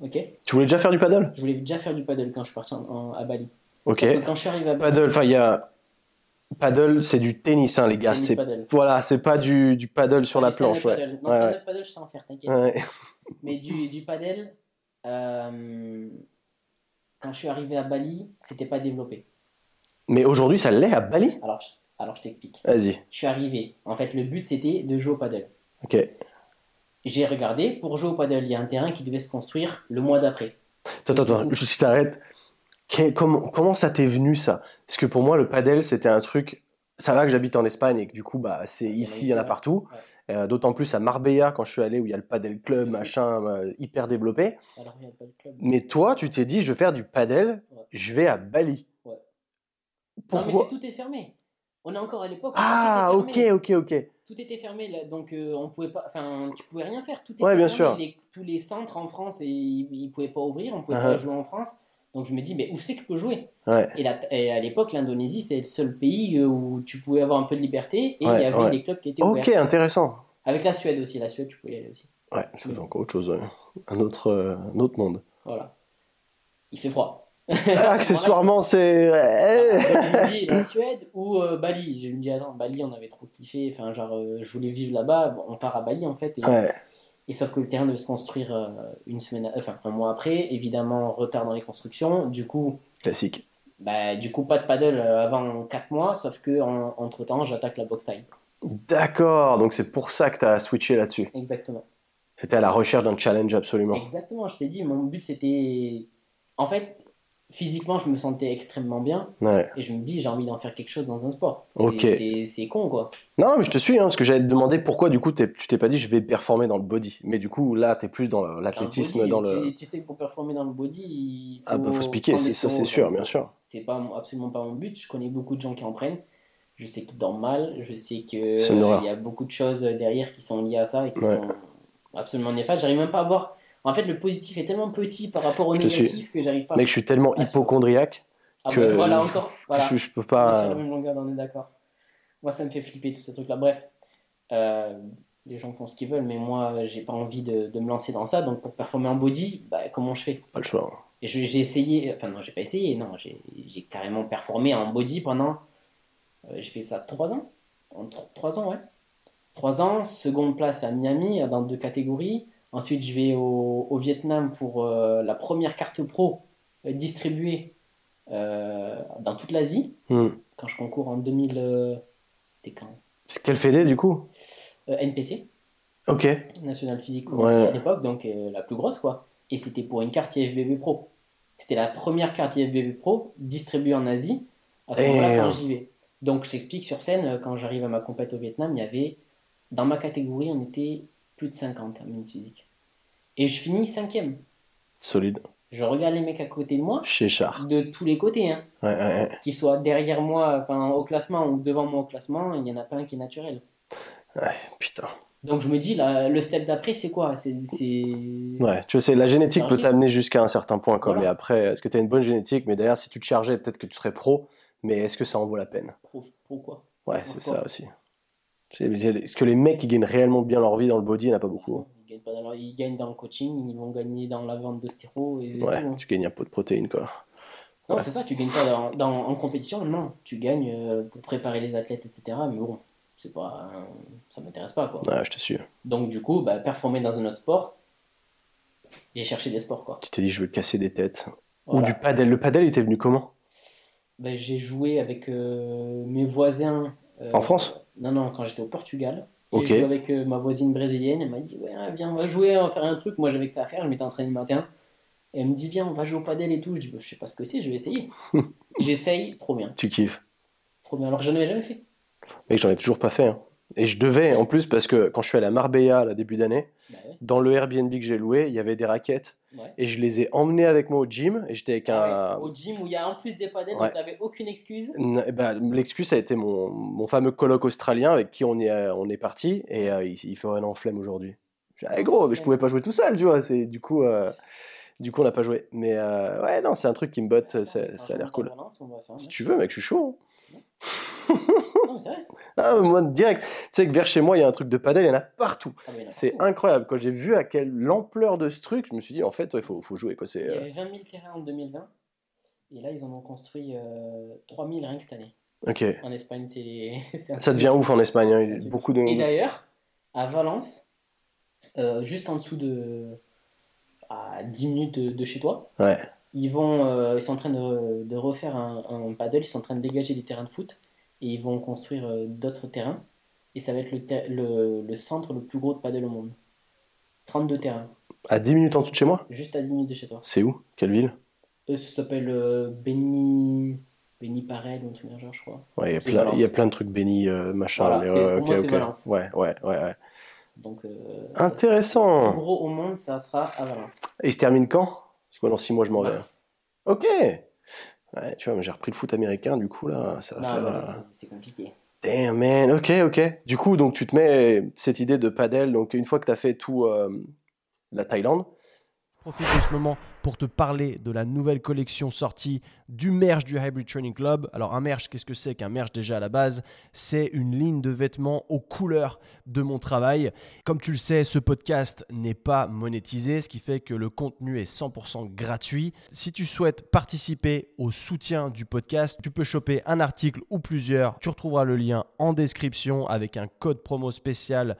Ok? Tu voulais déjà faire du paddle? Je voulais déjà faire du paddle quand je suis parti à Bali. Ok. quand je suis arrivé à. Paddle, enfin, il y a. Paddle, c'est du tennis, hein, les gars. C'est voilà, c'est pas du, du paddle sur la planche. Ouais. Paddle. Non, ouais. paddle, je sais en faire, t'inquiète. Mais du, du paddle, euh, quand je suis arrivé à Bali, c'était pas développé. Mais aujourd'hui, ça l'est à Bali? Alors, alors je t'explique. Vas-y. Je suis arrivé. En fait, le but c'était de jouer au paddle. Ok. J'ai regardé. Pour jouer au paddle, il y a un terrain qui devait se construire le mois d'après. Attends, attends, je si Comment, comment ça t'est venu ça? Parce que pour moi, le paddle, c'était un truc. Ça va que j'habite en Espagne et que du coup, bah, c'est ici, il y en a partout. Euh, d'autant plus à Marbella, quand je suis allé, où il y a le paddle club, machin, euh, hyper développé. Alors, il y a le club. Mais toi, tu t'es dit, je vais faire du paddle, je vais à Bali. Ouais. Pourquoi non, mais tout est fermé. On est encore à l'époque. Ah, ok, ok, ok. Tout était fermé, là, donc euh, on pouvait pas, enfin, tu pouvais rien faire. Tout était ouais, bien fermé. sûr. tous les centres en France, et, ils, pouvaient pas ouvrir, on pouvait uh-huh. pas jouer en France. Donc je me dis, mais où c'est que je peux jouer? Ouais. et, et, à l'époque, l'Indonésie, c'est le seul pays euh, où tu pouvais avoir un peu de liberté et il y avait des clubs qui étaient ouverts. Ok, intéressant. Avec la Suède aussi, la Suède, tu pouvais y aller aussi. Ouais, c'est encore autre chose, un autre, euh, un autre monde. Voilà. Il fait froid. Ah, accessoirement, c'est. dit la Suède ou euh, Bali. J'ai me dit, attends, Bali, on avait trop kiffé. Enfin, genre, euh, je voulais vivre là-bas. on part à Bali, en fait. Et, sauf que le terrain devait se construire euh, une semaine, enfin, un mois après. Évidemment, retard dans les constructions. Du coup. Classique. Bah, du coup, pas de paddle avant 4 mois. Sauf que, entre temps, j'attaque la box time. D'accord. Donc, c'est pour ça que tu as switché là-dessus. Exactement. C'était à la recherche d'un challenge, absolument. Exactement. Je t'ai dit, mon but, c'était. En fait, physiquement, je me sentais extrêmement bien. Et je me dis, j'ai envie d'en faire quelque chose dans un sport. Ok. C'est con, quoi. Non, mais je te suis, hein, parce que j'allais te demander pourquoi, du coup, tu t'es pas dit, je vais performer dans le body. Mais du coup, là, tu es plus dans l'athlétisme, dans, le. Tu sais que pour performer dans le body, il faut. Ah, bah, faut se piquer, ça, c'est sûr, bien sûr. C'est pas, absolument pas mon but. Je connais beaucoup de gens qui en prennent. Je sais qu'ils dorment mal. Je sais qu'il il y a beaucoup de choses derrière qui sont liées à ça et qui sont absolument néfastes. J'arrive même pas à voir en fait, le positif est tellement petit par rapport au négatif que j'arrive pas. Mec, je suis tellement hypochondriaque ah que bah, voilà encore. Voilà. Je, peux pas. On est sur on est d'accord. Moi, ça me fait flipper tous ces trucs-là. Bref, euh, les gens font ce qu'ils veulent, mais moi, j'ai pas envie de, de, me lancer dans ça. Donc, pour performer en body, bah, comment je fais? Pas le choix. Et j'ai essayé, enfin non, j'ai pas essayé, non, j'ai carrément performé en body pendant, euh, j'ai fait ça 3 ans, en 3 ans, ouais. 3 ans, seconde place à Miami, dans deux catégories. Ensuite, je vais au, au Vietnam pour euh, la première carte pro euh, distribuée euh, dans toute l'Asie. Hmm. Quand je concours en 2000. C'était quand? C'est quelle fédé du coup? NPC. Ok. National Physique à l'époque, donc la plus grosse quoi. Et c'était pour une carte IFBB Pro. C'était la première carte IFBB Pro distribuée en Asie à ce moment-là quand j'y vais. Donc je t'explique sur scène, quand j'arrive à ma compète au Vietnam, il y avait. Dans ma catégorie, on était plus de 50 en minutes physique. Et je finis cinquième. Solide. Je regarde les mecs à côté de moi. Chez Char. De tous les côtés. Hein. Ouais, ouais, Qu'ils soient derrière moi, enfin au classement ou devant moi au classement, il n'y en a pas un qui est naturel. Ouais, putain. Donc je me dis, là, le step d'après, c'est quoi? C'est, Ouais, tu sais, la génétique peut t'amener jusqu'à un certain point. Quoi. Mais après, est-ce que tu as une bonne génétique? Mais d'ailleurs, si tu te chargeais, peut-être que tu serais pro. Mais est-ce que ça en vaut la peine? Pro, pro quoi Ouais, c'est ça aussi. Est-ce que les mecs qui gagnent réellement bien leur vie dans le body, il n'y en a pas beaucoup hein. ils, gagnent pas dans ils gagnent dans le coaching, ils vont gagner dans la vente de stéro. Et ouais, hein. tu gagnes un peu de protéines quoi. Non, c'est ça, tu gagnes pas dans, en compétition, non. Tu gagnes euh, pour préparer les athlètes, etc. Mais bon, c'est pas, ça m'intéresse pas quoi. Ouais, je te suis. Donc du coup, bah, performer dans un autre sport, j'ai cherché des sports quoi. Tu t'es dit, je veux casser des têtes. Ou du padel. Le padel, il était venu comment? Bah, J'ai joué avec euh, mes voisins. Euh, en France? Non, non, quand j'étais au Portugal. J'ai joué avec euh, ma voisine brésilienne. Elle m'a dit Ouais, viens, on va jouer, on va faire un truc. Moi, j'avais que ça à faire. Je m'étais entraîné le matin. Et elle me dit Viens, on va jouer au padel et tout. Je dis bah, Je sais pas ce que c'est, je vais essayer. J'essaye, trop bien. Tu kiffes Trop bien. Alors que j'en avais jamais fait. Mais j'en ai toujours pas fait. Hein. Et je devais en plus parce que quand je suis allé à Marbella, là, début d'année, bah dans le Airbnb que j'ai loué, il y avait des raquettes. Et je les ai emmenées avec moi au gym. Et j'étais avec ah un. Au gym où il y a en plus des padels, donc tu n'avais aucune excuse. Bah, L'excuse, ça a été mon, mon, fameux colloque australien avec qui on est, on est parti. Et euh, il, il, fait un flemme aujourd'hui. Ah, gros, mais je pouvais pas jouer tout seul, tu vois. Du coup. Euh, du coup, on n'a pas joué. Mais euh, ouais, non, c'est un truc qui me botte. Ça, a l'air cool. si tu veux, mec, je suis chaud. Hein. Non, c'est vrai. Ah, moi, direct. Tu sais que vers chez moi, il y a un truc de padel, il y en a partout. Ah, c'est incroyable. Quand j'ai vu à quelle l'ampleur de ce truc, je me suis dit, en fait, il faut, faut, jouer. Quoi. Il y avait 20 000 terrains en 2020. Et là, ils en ont construit euh, 3 000 rien que cette année. Ok. En Espagne, c'est. Ça devient ouf en Espagne. Hein. Beaucoup de... Et d'ailleurs, à Valence, euh, juste en dessous de à 10 minutes de, chez toi. Ouais. Ils, vont, euh, ils sont en train de, de refaire un, un, paddle, ils sont en train de dégager des terrains de foot et ils vont construire euh, d'autres terrains. Et ça va être le, le, le, centre le plus gros de paddle au monde. 32 terrains. À 10 minutes en dessous de chez moi? Juste à 10 minutes de chez toi. C'est où? Quelle ville? Euh, Ça s'appelle euh, Benny. Benny Parel ou un truc genre, je crois. Ouais, il y, a plein, y a plein de trucs Benny, machin. Voilà, ouais, pour moi, c'est Valence. Ouais, ouais, ouais. ouais. Donc, euh, Intéressant. Le gros au monde, ça sera à Valence. Et il se termine quand? Parce que dans 6 mois, je m'en vais. Ok. Ouais, tu vois, j'ai repris le foot américain, du coup, là, ça va faire. Euh, c'est compliqué. Damn, man. Ok, ok. Du coup, donc, tu te mets cette idée de padel. Donc, une fois que tu as fait tout euh, la Thaïlande, Profite de ce moment pour te parler de la nouvelle collection sortie du merch du Hybrid Training Club. Alors un merch, qu'est-ce que c'est qu'un merch déjà à la base? C'est une ligne de vêtements aux couleurs de mon travail. Comme tu le sais, ce podcast n'est pas monétisé, ce qui fait que le contenu est 100% gratuit. Si tu souhaites participer au soutien du podcast, tu peux choper un article ou plusieurs. Tu retrouveras le lien en description avec un code promo spécial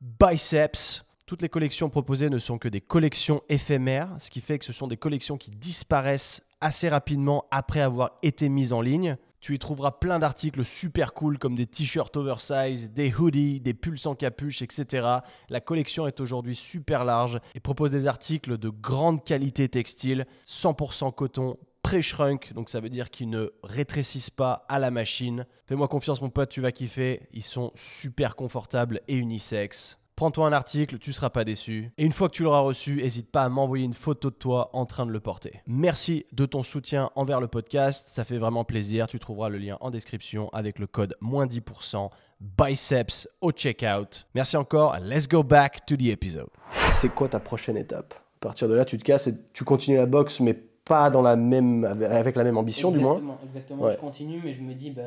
Biceps toutes les collections proposées ne sont que des collections éphémères, ce qui fait que ce sont des collections qui disparaissent assez rapidement après avoir été mises en ligne. Tu y trouveras plein d'articles super cool comme des t-shirts oversize, des hoodies, des pulls sans capuche, etc. La collection est aujourd'hui super large et propose des articles de grande qualité textile, 100% coton, pré-shrunk, donc ça veut dire qu'ils ne rétrécissent pas à la machine. Fais-moi confiance mon pote, tu vas kiffer, ils sont super confortables et unisexes. Prends-toi un article, tu seras pas déçu. Et une fois que tu l'auras reçu, n'hésite pas à m'envoyer une photo de toi en train de le porter. Merci de ton soutien envers le podcast, ça fait vraiment plaisir. Tu trouveras le lien en description avec le code moins 10% biceps au checkout. Merci encore, let's go back to the episode. C'est quoi ta prochaine étape? À partir de là, tu te casses et tu continues la boxe, mais pas dans la même, avec la même ambition du moins? Exactement, je continue, mais je me dis, bah,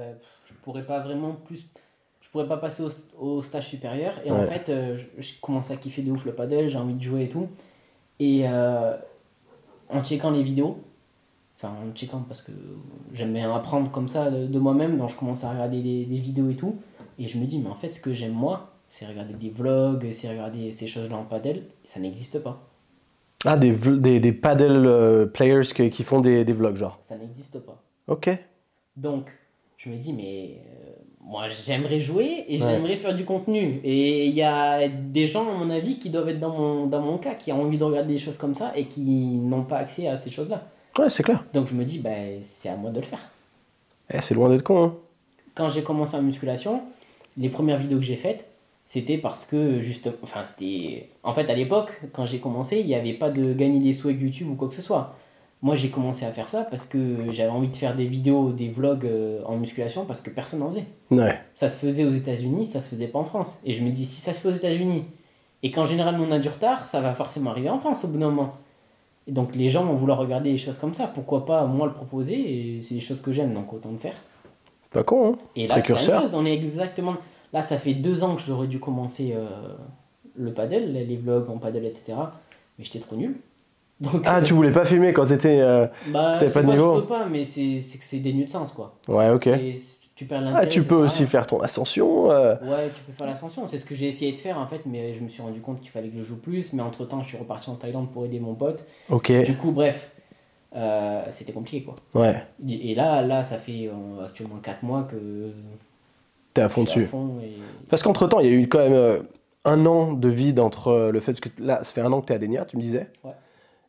je pourrais pas vraiment plus je pourrais pas passer au, stage supérieur. Et en fait, euh, je, commence à kiffer de ouf le paddle, j'ai envie de jouer et tout. Et euh, en checkant les vidéos, enfin en checkant parce que j'aime bien apprendre comme ça de, moi-même, donc je commence à regarder des, vidéos et tout. Et je me dis, mais en fait, ce que j'aime moi, c'est regarder des vlogs, c'est regarder ces choses-là en paddle, ça n'existe pas. Ah, des, des, des paddle euh, players qui, qui, font des, des vlogs, genre Ça n'existe pas. Ok. Donc, je me dis, mais moi j'aimerais jouer et j'aimerais faire du contenu. Et il y a des gens, à mon avis, qui doivent être dans mon, dans mon cas, qui ont envie de regarder des choses comme ça et qui n'ont pas accès à ces choses-là. Ouais, c'est clair. Donc je me dis, ben, c'est à moi de le faire. Eh, c'est loin d'être con. Hein. Quand j'ai commencé en musculation, les premières vidéos que j'ai faites, c'était parce que juste enfin c'était en fait à l'époque quand j'ai commencé il n'y avait pas de gagner des sous avec YouTube ou quoi que ce soit moi, j'ai commencé à faire ça parce que j'avais envie de faire des vidéos, des vlogs euh, en musculation parce que personne n'en faisait. Ouais. Ça se faisait aux États-Unis, ça se faisait pas en France. Et je me dis, si ça se fait aux États-Unis et qu'en général on a du retard, ça va forcément arriver en France au bout d'un moment. Et donc les gens vont vouloir regarder des choses comme ça. Pourquoi pas moi le proposer Et c'est des choses que j'aime, donc autant le faire. Pas con, hein Et là, c'est la même chose. On est exactement. Là, ça fait deux ans que j'aurais dû commencer euh, le paddle, les vlogs en paddle, etc. Mais j'étais trop nul ah, tu voulais pas filmer quand t'étais. Euh, bah, pas de niveau Je peux pas, mais c'est que c'est dénué de sens, quoi. Ouais, ok. Tu perds Ah, tu peux aussi faire ton ascension. Euh. Ouais, tu peux faire l'ascension. C'est ce que j'ai essayé de faire, en fait, mais je me suis rendu compte qu'il fallait que je joue plus. Mais entre temps, je suis reparti en Thaïlande pour aider mon pote. Ok. Du coup, bref, euh, c'était compliqué, quoi. Ouais. Et là, là ça fait actuellement 4 mois que. T'es à fond dessus. Parce qu'entre temps, il y a eu quand même un an de vide entre le fait que. Là, ça fait un an que t'es à Dénia, tu me disais. Ouais.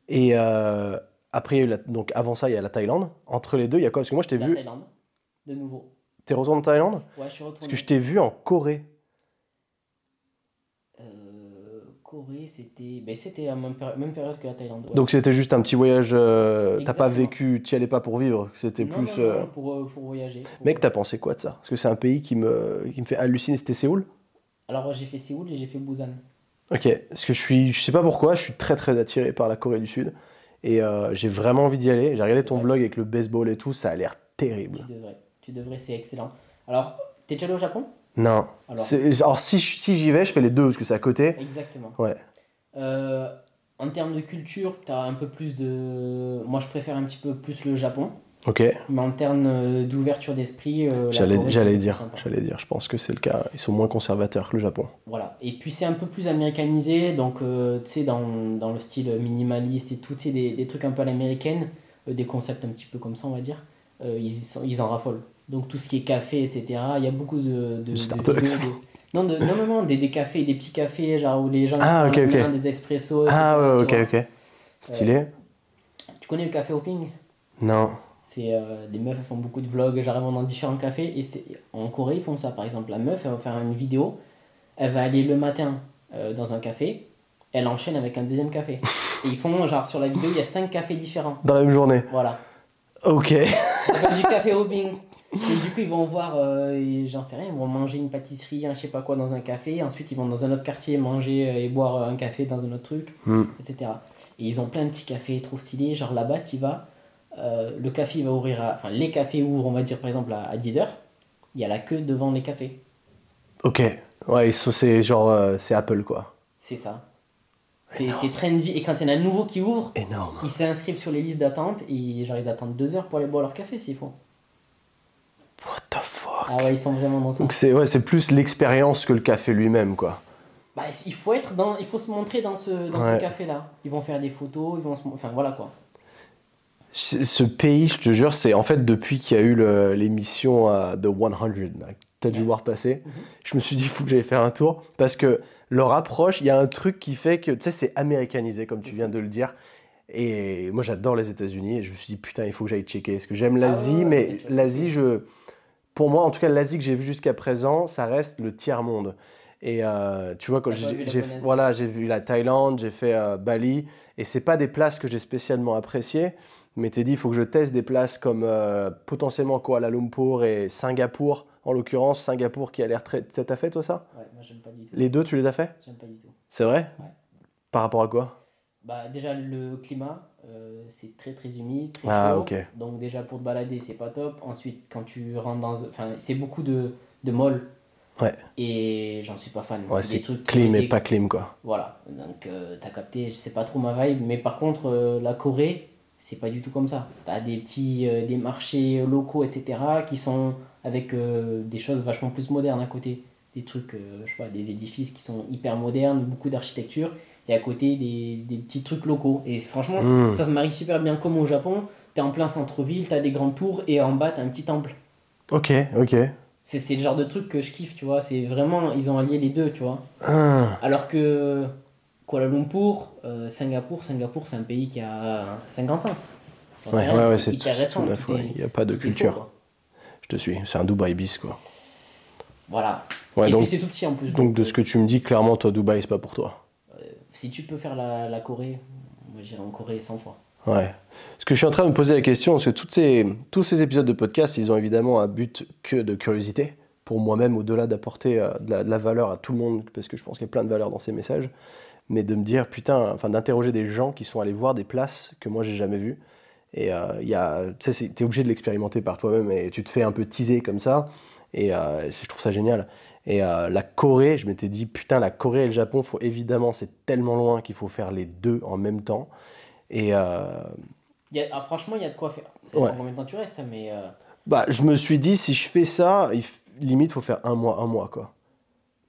Et euh, après, donc avant ça, il y a la Thaïlande. Entre les deux, il y a quoi? Parce que moi, je t'ai vu. Thaïlande, de nouveau. T'es retourné en Thaïlande? Ouais, je suis retourné. Parce que je t'ai vu en Corée. Euh, Corée, c'était ben, c'était la même, même, période que la Thaïlande. Donc c'était juste un petit voyage. Euh, t'as pas vécu, t'y allais pas pour vivre. C'était plus. Non, non, pour, pour, voyager. Pour... Mec, t'as pensé quoi de ça? Parce que c'est un pays qui me, qui me fait halluciner. C'était Séoul? Alors j'ai fait Séoul et j'ai fait Busan. Ok, parce que je suis, je sais pas pourquoi, je suis très très attiré par la Corée du Sud. Et euh, j'ai vraiment envie d'y aller. J'ai regardé ton vlog avec le baseball et tout, ça a l'air terrible. Tu devrais, tu devrais, c'est excellent. Alors, t'es déjà allé au Japon? Non. Alors, alors si, si j'y vais, je fais les deux parce que c'est à côté. Exactement. Ouais. Euh, en termes de culture, tu as un peu plus de. Moi, je préfère un petit peu plus le Japon. Ok. Mais en termes euh, d'ouverture d'esprit. Euh, j'allais j'allais dire, j'allais dire. Je pense que c'est le cas. Ils sont moins conservateurs que le Japon. Voilà. Et puis c'est un peu plus américanisé, donc tu sais dans, dans, le style minimaliste et tout, tu sais des, des, trucs un peu à l'américaine, des concepts un petit peu comme ça, on va dire. ils, sont, ils en raffolent. Donc tout ce qui est café, etc. Il y a beaucoup de. de, Starbucks. Non, non, non, non, des, des cafés, des petits cafés, genre où les gens ah, des expressos. Ah, ouais, ok, ok. Stylé. Euh, tu connais le café hopping? Non. C'est euh, des meufs, elles font beaucoup de vlogs, j'arrive dans différents cafés. Et c'est en Corée, ils font ça. Par exemple, la meuf, elle va faire une vidéo, elle va aller le matin euh, dans un café, elle enchaîne avec un deuxième café. et ils font, genre, sur la vidéo, il y a cinq cafés différents. Dans la même journée Voilà. Ok. du café hopping. Et du coup, ils vont voir, euh, j'en sais rien, ils vont manger une pâtisserie, un je sais pas quoi dans un café. Ensuite, ils vont dans un autre quartier manger et boire un café dans un autre truc, hmm. etc. Et ils ont plein de petits cafés trop stylés. Genre là-bas, tu vas, euh, le café va ouvrir à. Enfin, les cafés ouvrent, on va dire par exemple à, 10h. Il y a la queue devant les cafés. Ok. Ouais, c'est genre. c'est Apple quoi. C'est ça. C'est trendy. Et quand il y en a un nouveau qui ouvre, Énorme. ils s'inscrivent sur les listes d'attente et genre ils attendent 2 heures pour aller boire leur café s'il faut. What the fuck? Ah ouais, ils sont vraiment dans ça. Donc c'est ouais, plus l'expérience que le café lui-même, quoi. Bah, il faut être dans, il faut se montrer dans ce, dans ce café-là. Ils vont faire des photos, ils vont se, enfin voilà quoi. Ce pays, je te jure, c'est en fait depuis qu'il y a eu l'émission uh, The 100, t'as dû voir passer, mhm. je me suis dit, il faut que j'aille faire un tour. Parce que leur approche, il y a un truc qui fait que, tu sais, c'est américanisé, comme tu viens de le dire. Et moi, j'adore les États-Unis. Et je me suis dit, putain, il faut que j'aille checker. Parce que j'aime ah l'Asie, mais l'Asie, je pour moi, en tout cas, l'Asie que j'ai vue jusqu'à présent, ça reste le tiers-monde. Et euh, tu vois, quand j'ai voilà, vu la Thaïlande, j'ai fait euh, Bali, et c'est pas des places que j'ai spécialement appréciées, mais t'es dit, il faut que je teste des places comme euh, potentiellement Kuala Lumpur et Singapour, en l'occurrence, Singapour qui a l'air très. T'as fait toi ça? Ouais, moi j'aime pas du tout. Les deux, tu les as fait? J'aime pas du tout. C'est vrai? Ouais. Par rapport à quoi? Bah, déjà, le climat, euh, c'est très très humide, très ah, chaud. Donc déjà pour te balader, c'est pas top. Ensuite, quand tu rentres dans... Enfin, c'est beaucoup de, de molles. Ouais. Et j'en suis pas fan. Ouais, c'est clim et pas clim, quoi. Voilà. Donc euh, t'as capté, c'est pas trop ma vibe. Mais par contre, la Corée, c'est pas du tout comme ça. T'as des petits des marchés locaux, etc. qui sont avec des choses vachement plus modernes à côté. Des trucs, je sais pas, des édifices qui sont hyper modernes, beaucoup d'architecture et à côté des, des petits trucs locaux. Et franchement, hmm. ça se marie super bien comme au Japon. T'es en plein centre-ville, t'as des grandes tours et en bas t'as un petit temple. Ok, ok. C'est le genre de truc que je kiffe, tu vois. C'est vraiment, ils ont allié les deux, tu vois. Ah. Alors que Kuala Lumpur, euh, Singapour, Singapour c'est un pays qui a 50 ans. Ouais, ouais, ouais, c'est hyper récent. Il n'y a pas de culture. je te suis, c'est un Dubaï bis, quoi. Voilà. Ouais, et donc, puis c'est tout petit en plus. Donc, de ce que tu me dis, clairement, toi, Dubaï, c'est pas pour toi si tu peux faire la, la Corée, moi j'irai en Corée 100 fois. Ouais. Parce que je suis en train de me poser la question, parce que toutes ces, tous ces épisodes de podcast, ils ont évidemment un but que de curiosité, pour moi-même, au-delà d'apporter euh, de, la, valeur à tout le monde, parce que je pense qu'il y a plein de valeur dans ces messages, mais de me dire, putain, enfin d'interroger des gens qui sont allés voir des places que moi j'ai jamais vues. Et euh, il euh, tu sais, es obligé de l'expérimenter par toi-même et tu te fais un peu teaser comme ça. Et euh, je trouve ça génial. Et euh, la Corée, je m'étais dit, putain, la Corée et le Japon, faut, évidemment, c'est tellement loin qu'il faut faire les deux en même temps. Et. Ah, franchement, il y a de quoi faire. Ouais. Combien de temps tu restes, mais. Bah, je me suis dit, si je fais ça, il, limite, il faut faire un mois, un mois, quoi.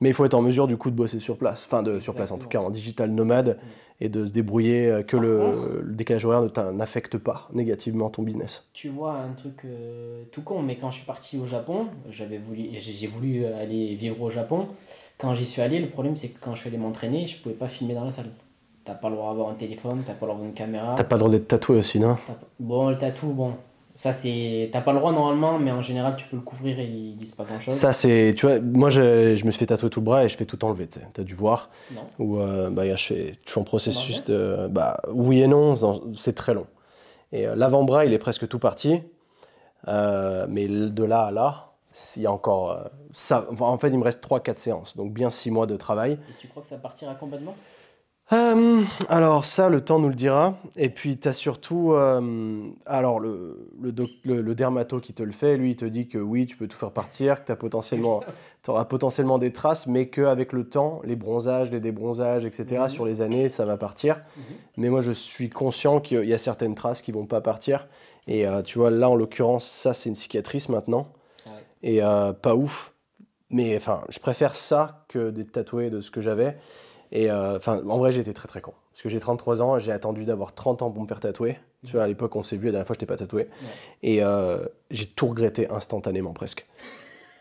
Mais il faut être en mesure, du coup, de bosser sur place. Enfin, de, sur place, en tout cas, en digital nomade et de se débrouiller, euh, que le, décalage horaire ne n'affecte pas négativement ton business. Tu vois un truc euh, tout con, mais quand je suis parti au Japon, j'avais voulu, j'ai voulu aller vivre au Japon. Quand j'y suis allé, le problème c'est que quand je suis allé m'entraîner, je pouvais pas filmer dans la salle. T'as pas le droit d'avoir un téléphone, t'as pas le droit d'avoir une caméra. T'as pas le droit d'être tatoué aussi, non? Bon, le tatou, bon, Ça, c'est. T'as pas le droit normalement, mais en général, tu peux le couvrir et ils disent pas grand chose. Ça, c'est. Tu vois, moi, je, je, me suis fait tatouer tout le bras et je fais tout enlever, tu sais. T'as dû voir. Non. Ou, euh, bah, je, fais, je suis en processus de. Bah, oui et non, c'est très long. Et euh, l'avant-bras, il est presque tout parti. Euh, mais de là à là, il y a encore. Euh, ça, en fait, il me reste 3-4 séances, donc bien 6 mois de travail. Et tu crois que ça partira complètement? Euh, alors ça, le temps nous le dira. Et puis tu as surtout, alors le, le, le, dermato qui te le fait, lui, il te dit que oui, tu peux tout faire partir, que tu potentiellement, auras potentiellement des traces, mais qu'avec le temps, les bronzages, les débronzages, etc., mhm. sur les années, ça va partir. Mhm. Mais moi, je suis conscient qu'il y a certaines traces qui vont pas partir. Et tu vois, là, en l'occurrence, ça, c'est une cicatrice maintenant et euh, pas ouf. Mais enfin, je préfère ça que des tatoués de ce que j'avais. Et euh, enfin, en vrai, j'étais très très con. Parce que j'ai 33 ans, j'ai attendu d'avoir 30 ans pour me faire tatouer. Tu vois, à l'époque, on s'est vu, la dernière fois, je t'ai pas tatoué. Et euh, j'ai tout regretté instantanément presque.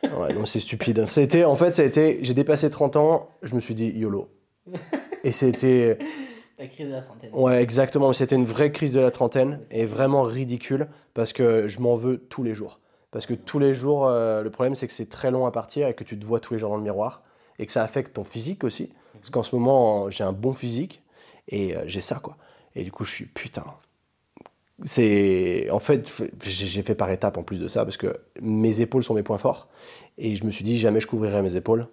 ouais, donc c'est stupide. Ça a été, en fait, ça a été, j'ai dépassé 30 ans, je me suis dit YOLO. Et c'était. La crise de la trentaine. Ouais, exactement. C'était une vraie crise de la trentaine et vraiment ridicule parce que je m'en veux tous les jours. Parce que tous les jours, euh, le problème, c'est que c'est très long à partir et que tu te vois tous les jours dans le miroir et que ça affecte ton physique aussi. Parce qu'en ce moment, j'ai un bon physique et euh, j'ai ça, quoi. Et du coup, je suis putain. C'est. En fait, j'ai fait par étapes en plus de ça parce que mes épaules sont mes points forts. Et je me suis dit, jamais je couvrirai mes épaules.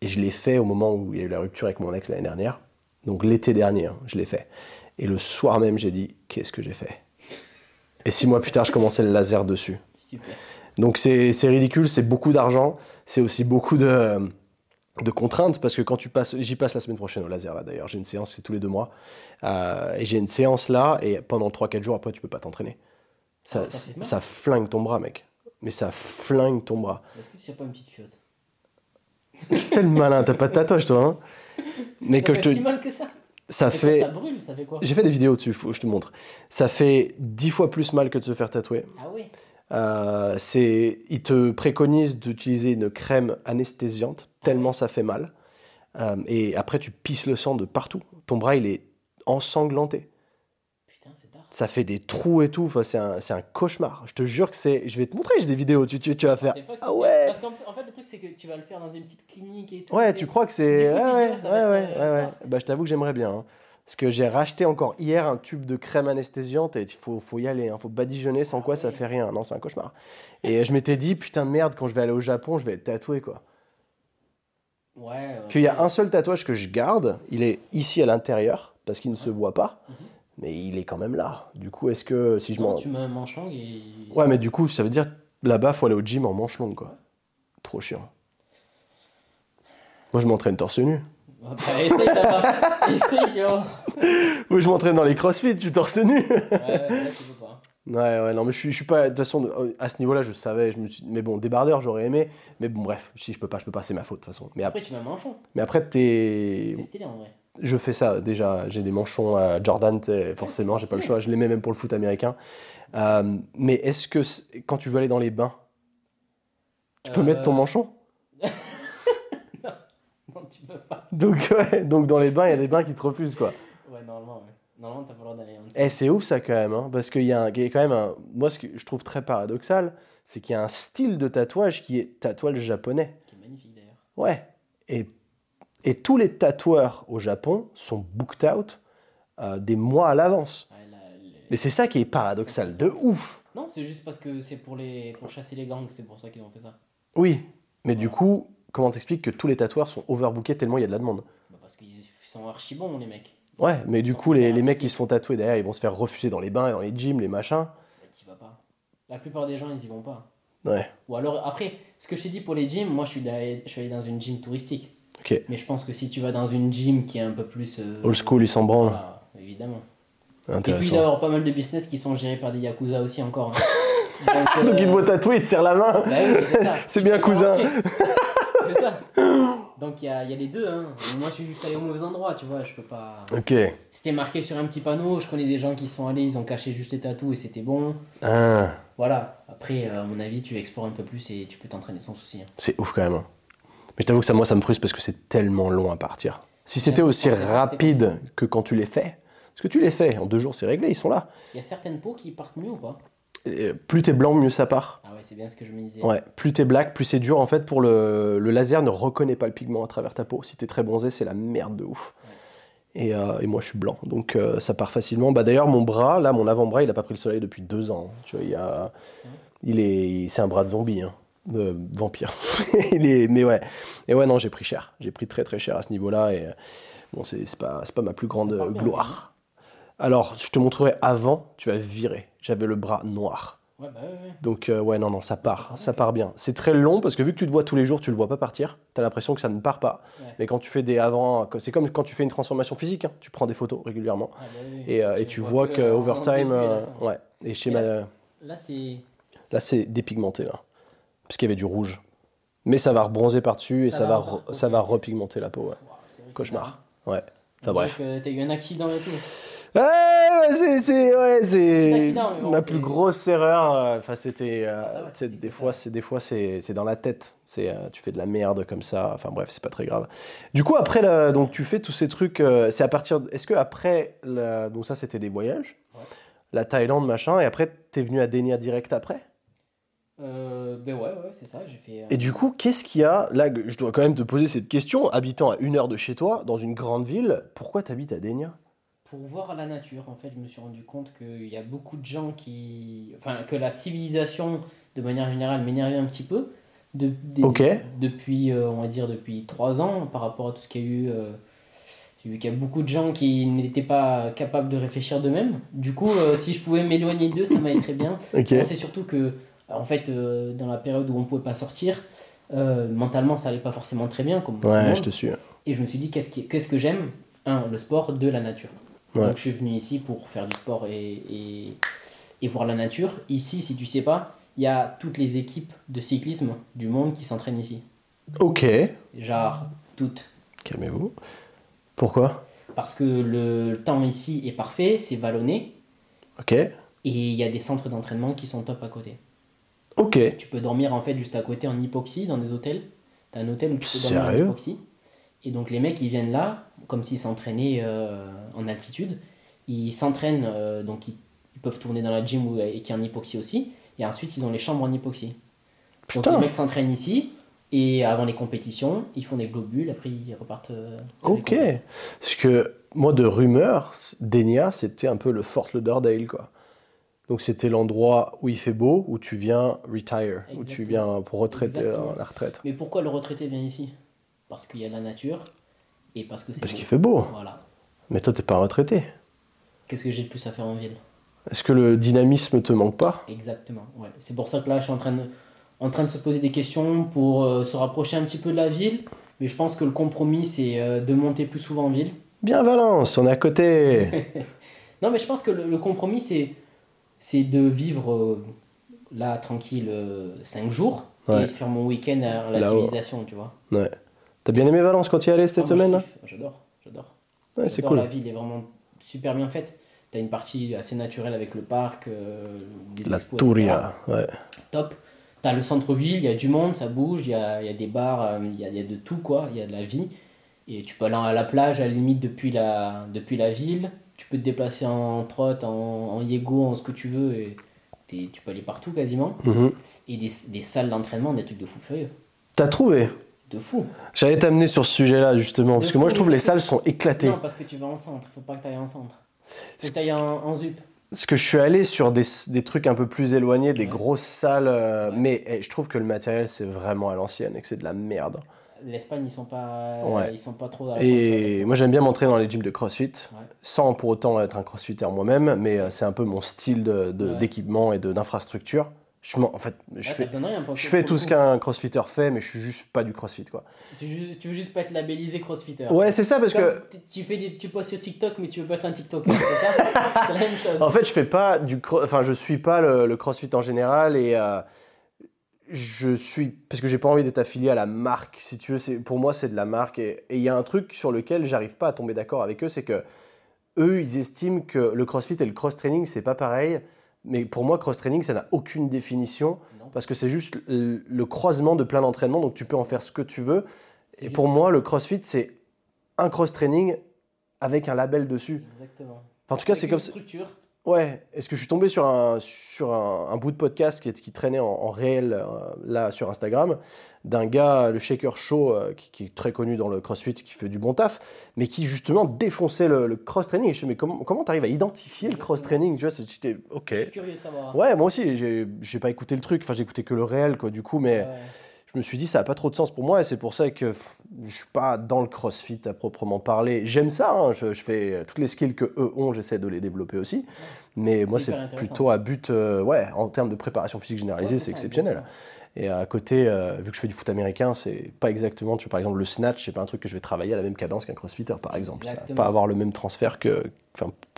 Et je l'ai fait au moment où il y a eu la rupture avec mon ex l'année dernière. Donc l'été dernier, hein, je l'ai fait. Et le soir même, j'ai dit, qu'est-ce que j'ai fait? Et six mois plus tard, je commençais le laser dessus. Super. Donc c'est ridicule, c'est beaucoup d'argent, c'est aussi beaucoup de, de, contraintes parce que quand tu passes, j'y passe la semaine prochaine au laser là d'ailleurs, j'ai une séance, c'est tous les deux mois, euh, et j'ai une séance là et pendant 3-4 jours après tu peux pas t'entraîner. Ça, ah, ça, flingue ton bras mec, mais ça flingue ton bras. Est-ce que c'est pas une petite fiotte? Fais le malin, t'as pas de tatouage toi hein Mais que je te... si mal que ça ça fait. Ça brûle, ça fait quoi? J'ai fait des vidéos dessus, faut, je te montre. Ça fait 10 fois plus mal que de se faire tatouer. Ah oui euh, c'est, il te préconise d'utiliser une crème anesthésiante, tellement ça fait mal. Euh, et après, tu pisses le sang de partout. Ton bras, il est ensanglanté. Putain, c'est Ça fait des trous et tout. Enfin, c'est, un, un cauchemar. Je te jure que c'est. Je vais te montrer, j'ai des vidéos. Tu, tu, tu vas faire. Ah ouais Parce qu'en fait, le truc, c'est que tu vas le faire dans une petite clinique et tout. Ouais, tu crois que c'est. ouais, ouais, ouais, ouais, ouais, Bah, je t'avoue que j'aimerais bien. Hein. Parce que j'ai racheté encore hier un tube de crème anesthésiante et il faut, faut y aller, il hein. faut badigeonner sans quoi ça fait rien. Non, c'est un cauchemar. Et je m'étais dit, putain de merde, quand je vais aller au Japon, je vais être tatoué quoi. Ouais, Qu'il y a un seul tatouage que je garde, il est ici à l'intérieur, parce qu'il ne se voit pas, mhm. mais il est quand même là. Du coup, est-ce que si je m'en. Tu mets un manche longue et. Ouais, mais du coup, ça veut dire là-bas, faut aller au gym en manche longue quoi. Trop chiant. Moi, je m'entraîne torse nu. Bah, essaye essaye, tu vois. Oui, je m'entraîne dans les crossfit, tu torse nu. ouais, ouais, tu peux pas. Ouais, ouais, non, mais je suis, je suis pas. De toute façon, à ce niveau-là, je savais. Je me suis, mais bon, débardeur, j'aurais aimé. Mais bon, bref, si je peux pas, je peux pas, c'est ma faute, de toute façon. Mais après, tu mets un manchon. Mais après, t'es. C'est stylé en vrai. Je fais ça déjà. J'ai des manchons à Jordan, forcément, j'ai pas le choix. Je les mets même pour le foot américain. Euh, mais est-ce que quand tu veux aller dans les bains, tu peux mettre ton euh. manchon? tu peux pas. Donc, ouais, donc dans les bains, il y a des bains qui te refusent, quoi. Ouais, normalement, ouais. Normalement, t'as pas le droit d'aller en Eh, c'est ouf ça quand même, hein, parce qu'il y, a quand même un. Moi, ce que je trouve très paradoxal, c'est qu'il y a un style de tatouage qui est tatouage japonais. Qui est magnifique d'ailleurs. Ouais. Et, et tous les tatoueurs au Japon sont booked out euh, des mois à l'avance. Mais c'est ça qui est paradoxal, de ouf. Non, c'est juste parce que c'est pour, les... pour chasser les gangs, c'est pour ça qu'ils ont fait ça. Oui, mais du coup, comment t'expliques que tous les tatoueurs sont overbookés tellement il y a de la demande bah Parce qu'ils sont archi bons, les mecs. ouais, mais du coup, les, les mecs qui se font tatouer derrière, ils vont se faire refuser dans les bains, dans les gyms, les machins. Bah, t'y vas pas. La plupart des gens, ils y vont pas. Ouais. Ou alors, après, ce que je t'ai dit pour les gyms, moi, je suis, allé, je suis allé dans une gym touristique. Ok. Mais je pense que si tu vas dans une gym qui est un peu plus. Euh, Old school, ils s'en branlent. évidemment. Intéressant. Et puis d'avoir pas mal de business qui sont gérés par des yakuza aussi encore. Hein. Donc, Donc il te voit tatouer, il te serre la main. Bah c'est bien cousin. c'est ça. Donc il y a, y a, les deux. Hein. Moi je suis juste allé au mauvais endroit, tu vois. Je peux pas. Ok. C'était marqué sur un petit panneau. Je connais des gens qui sont allés, ils ont caché juste les tatous et c'était bon. Ah. Voilà. Après, euh, à mon avis, tu explores un peu plus et tu peux t'entraîner sans souci. Hein. C'est ouf quand même. Hein. Mais je t'avoue que ça, moi, ça me frustre parce que c'est tellement long à partir. Si c'était aussi rapide que quand tu les fais, parce que tu les fais, en deux jours c'est réglé, ils sont là. Il y a certaines peaux qui partent mieux ou pas? Plus t'es blanc, mieux ça part. Ouais, c'est bien ce que je me disais. Ouais, plus t'es black, plus c'est dur. En fait, pour le, le, laser ne reconnaît pas le pigment à travers ta peau. Si t'es très bronzé, c'est la merde de ouf. Et, euh, et, moi, je suis blanc, donc euh, ça part facilement. Bah, D'ailleurs, mon bras, là, mon avant-bras, il a pas pris le soleil depuis deux ans. Tu vois, il, a, il est, c'est un bras de zombie, hein, de vampire. il est, mais ouais, et ouais, non, j'ai pris cher. J'ai pris très très cher à ce niveau-là. Et bon, c'est pas, pas ma plus grande gloire. Alors, je te montrerai avant, tu vas virer. J'avais le bras noir. Ouais, bah ouais, Donc, euh, ouais, non, non, ça part, ça part, bien. C'est très long parce que vu que tu te vois tous les jours, tu le vois pas partir. Tu as l'impression que ça ne part pas. Mais quand tu fais des avant, c'est comme quand tu fais une transformation physique, hein. tu prends des photos régulièrement. Ah, bah et, euh, et, tu vois que, euh, ouais. Et chez ma... Là, c'est. Là, c'est dépigmenté, là. Parce qu'il y avait du rouge. Mais ça va rebronzer par-dessus et ça, va, ça va repigmenter la peau, ouais. Cauchemar. Ouais. Enfin bref. T'as eu un accident et tout. Ouais, c'est ouais, c'est ma plus grosse erreur. Euh, enfin, c'était euh, ah, des, fois, c'est des fois c'est dans la tête. C'est euh, tu fais de la merde comme ça. Enfin bref, c'est pas très grave. Du coup, après donc tu fais tous ces trucs. c'est à partir. Est-ce que après donc ça c'était des voyages, la Thaïlande machin, et après t'es venu à Denia direct après? ben ouais, ouais, c'est ça, j'ai fait. Et du coup, qu'est-ce qu'il y a? Là, je dois quand même te poser cette question. Habitant à une heure de chez toi, dans une grande ville, pourquoi t'habites à Denia? Pour voir la nature, en fait, je me suis rendu compte qu'il y a beaucoup de gens qui. Enfin, que la civilisation, de manière générale, m'énervait un petit peu. De, Depuis, euh, on va dire, depuis trois ans, par rapport à tout ce qu'il y a eu. Euh, j'ai vu qu'il y a beaucoup de gens qui n'étaient pas capables de réfléchir d'eux-mêmes. Du coup, euh, si je pouvais m'éloigner d'eux, ça m'allait très bien. C'est surtout que, en fait, dans la période où on ne pouvait pas sortir, mentalement, ça allait pas forcément très bien. Comme ouais, je te suis. Et je me suis dit, qu'est-ce, qu'est-ce que j'aime? Un, le sport, deux, la nature. Donc je suis venu ici pour faire du sport et, et, et, voir la nature. Ici, si tu sais pas, il y a toutes les équipes de cyclisme du monde qui s'entraînent ici. Ok. Genre toutes. Calmez-vous. Pourquoi? Parce que le temps ici est parfait, c'est vallonné. Ok. Et il y a des centres d'entraînement qui sont top à côté. Ok. Tu peux dormir en fait juste à côté en hypoxie dans des hôtels. T'as un hôtel où tu peux dormir en hypoxie. Et donc les mecs ils viennent là comme s'ils s'entraînaient euh, en altitude. Ils s'entraînent, euh, donc ils, peuvent tourner dans la gym où, et qui est en hypoxie aussi. Et ensuite, ils ont les chambres en hypoxie. Donc les mecs s'entraînent ici. Et avant les compétitions, ils font des globules, après ils repartent. Euh, ok. Parce que moi, de rumeur, Denia, c'était un peu le Fort Lauderdale, quoi. Donc c'était l'endroit où il fait beau, où tu viens retire, où tu viens pour retraiter la retraite. Mais pourquoi le retraité vient ici? Parce qu'il y a la nature, et parce que Parce qu'il fait beau. Voilà. Mais toi, t'es pas retraité. Qu'est-ce que j'ai de plus à faire en ville? Est-ce que le dynamisme te manque pas? Exactement, ouais. C'est pour ça que là, je suis en train de, en train de se poser des questions pour euh, se rapprocher un petit peu de la ville. Mais je pense que le compromis, c'est euh, de monter plus souvent en ville. Bien Valence, on est à côté. non, mais je pense que le, compromis, c'est, c'est de vivre euh, là, tranquille, 5 jours. Et de faire mon week-end à la civilisation, tu vois. Ouais. T'as bien aimé Valence quand tu y allais cette ah, semaine J'adore, j'adore. Ouais, c'est cool. La ville est vraiment super bien faite. T'as une partie assez naturelle avec le parc, euh, La Touria, ouais. Top. T'as le centre-ville, il y a du monde, ça bouge, il y a, y a, des bars, euh, il y, a, y, a, de tout quoi, il y a de la vie. Et tu peux aller à la plage à la limite depuis la, depuis la ville. Tu peux te déplacer en trotte, en, en yego, en ce que tu veux. Et tu peux aller partout quasiment. Mhm. Et des, des salles d'entraînement, des trucs de fou furieux. T'as trouvé? De fou. J'allais t'amener sur ce sujet-là, justement, parce que moi, je trouve les salles sont éclatées. Non, parce que tu vas en centre, faut pas que tu ailles en centre. Faut que tu ailles en, en, ZUP. Parce que je suis allé sur des, des trucs un peu plus éloignés, des grosses salles, euh, mais eh, je trouve que le matériel, c'est vraiment à l'ancienne et que c'est de la merde. L'Espagne, ils sont pas, ils sont pas trop. et moi, j'aime bien m'entraîner dans les gyms de CrossFit, sans pour autant être un CrossFitter moi-même, mais euh, c'est un peu mon style d'équipement de, de, et d'infrastructure. Je, en fait, je fais, je fais tout ce qu'un crossfitter fait, mais je suis juste pas du crossfit. Quoi. Tu, tu veux juste pas être labellisé crossfitter. Ouais, c'est ça, parce que. Tu, fais des, tu postes sur TikTok, mais tu veux pas être un TikToker, c'est la même chose. En fait, je fais pas du. Enfin, je suis pas le, crossfit en général et. Euh, je suis. Parce que j'ai pas envie d'être affilié à la marque, si tu veux. Pour moi, c'est de la marque. Et il y a un truc sur lequel j'arrive pas à tomber d'accord avec eux, c'est que. Eux, ils estiment que le crossfit et le cross-training, c'est pas pareil mais pour moi, cross-training, ça n'a aucune définition parce que c'est juste le, croisement de plein d'entraînements, donc tu peux en faire ce que tu veux. Et pour moi, le crossfit, c'est un cross-training avec un label dessus. Exactement. en tout cas, c'est comme structure. Ouais, est-ce que je suis tombé sur un, sur un, bout de podcast qui, qui traînait en, réel euh, là sur Instagram d'un gars, le Shaker Show, euh, qui, est très connu dans le CrossFit, qui fait du bon taf, mais qui justement défonçait le, cross-training. Je me mais comment comment t'arrives à identifier le cross-training Tu vois, c'était ok. Je suis curieux de savoir. Ouais, moi aussi, j'ai pas écouté le truc, enfin j'ai écouté que le réel, quoi, du coup, mais je me suis dit, ça n'a pas trop de sens pour moi et c'est pour ça que je suis pas dans le crossfit à proprement parler. J'aime ça, hein, je, fais euh, toutes les skills que eux ont, j'essaie de les développer aussi. Mais moi, c'est plutôt à but, euh, ouais, en termes de préparation physique généralisée, c'est exceptionnel. Et à côté, euh, vu que je fais du foot américain, c'est pas exactement, tu vois, par exemple, le snatch, c'est pas un truc que je vais travailler à la même cadence qu'un crossfitter, par exemple. Ça va pas avoir le même transfert que,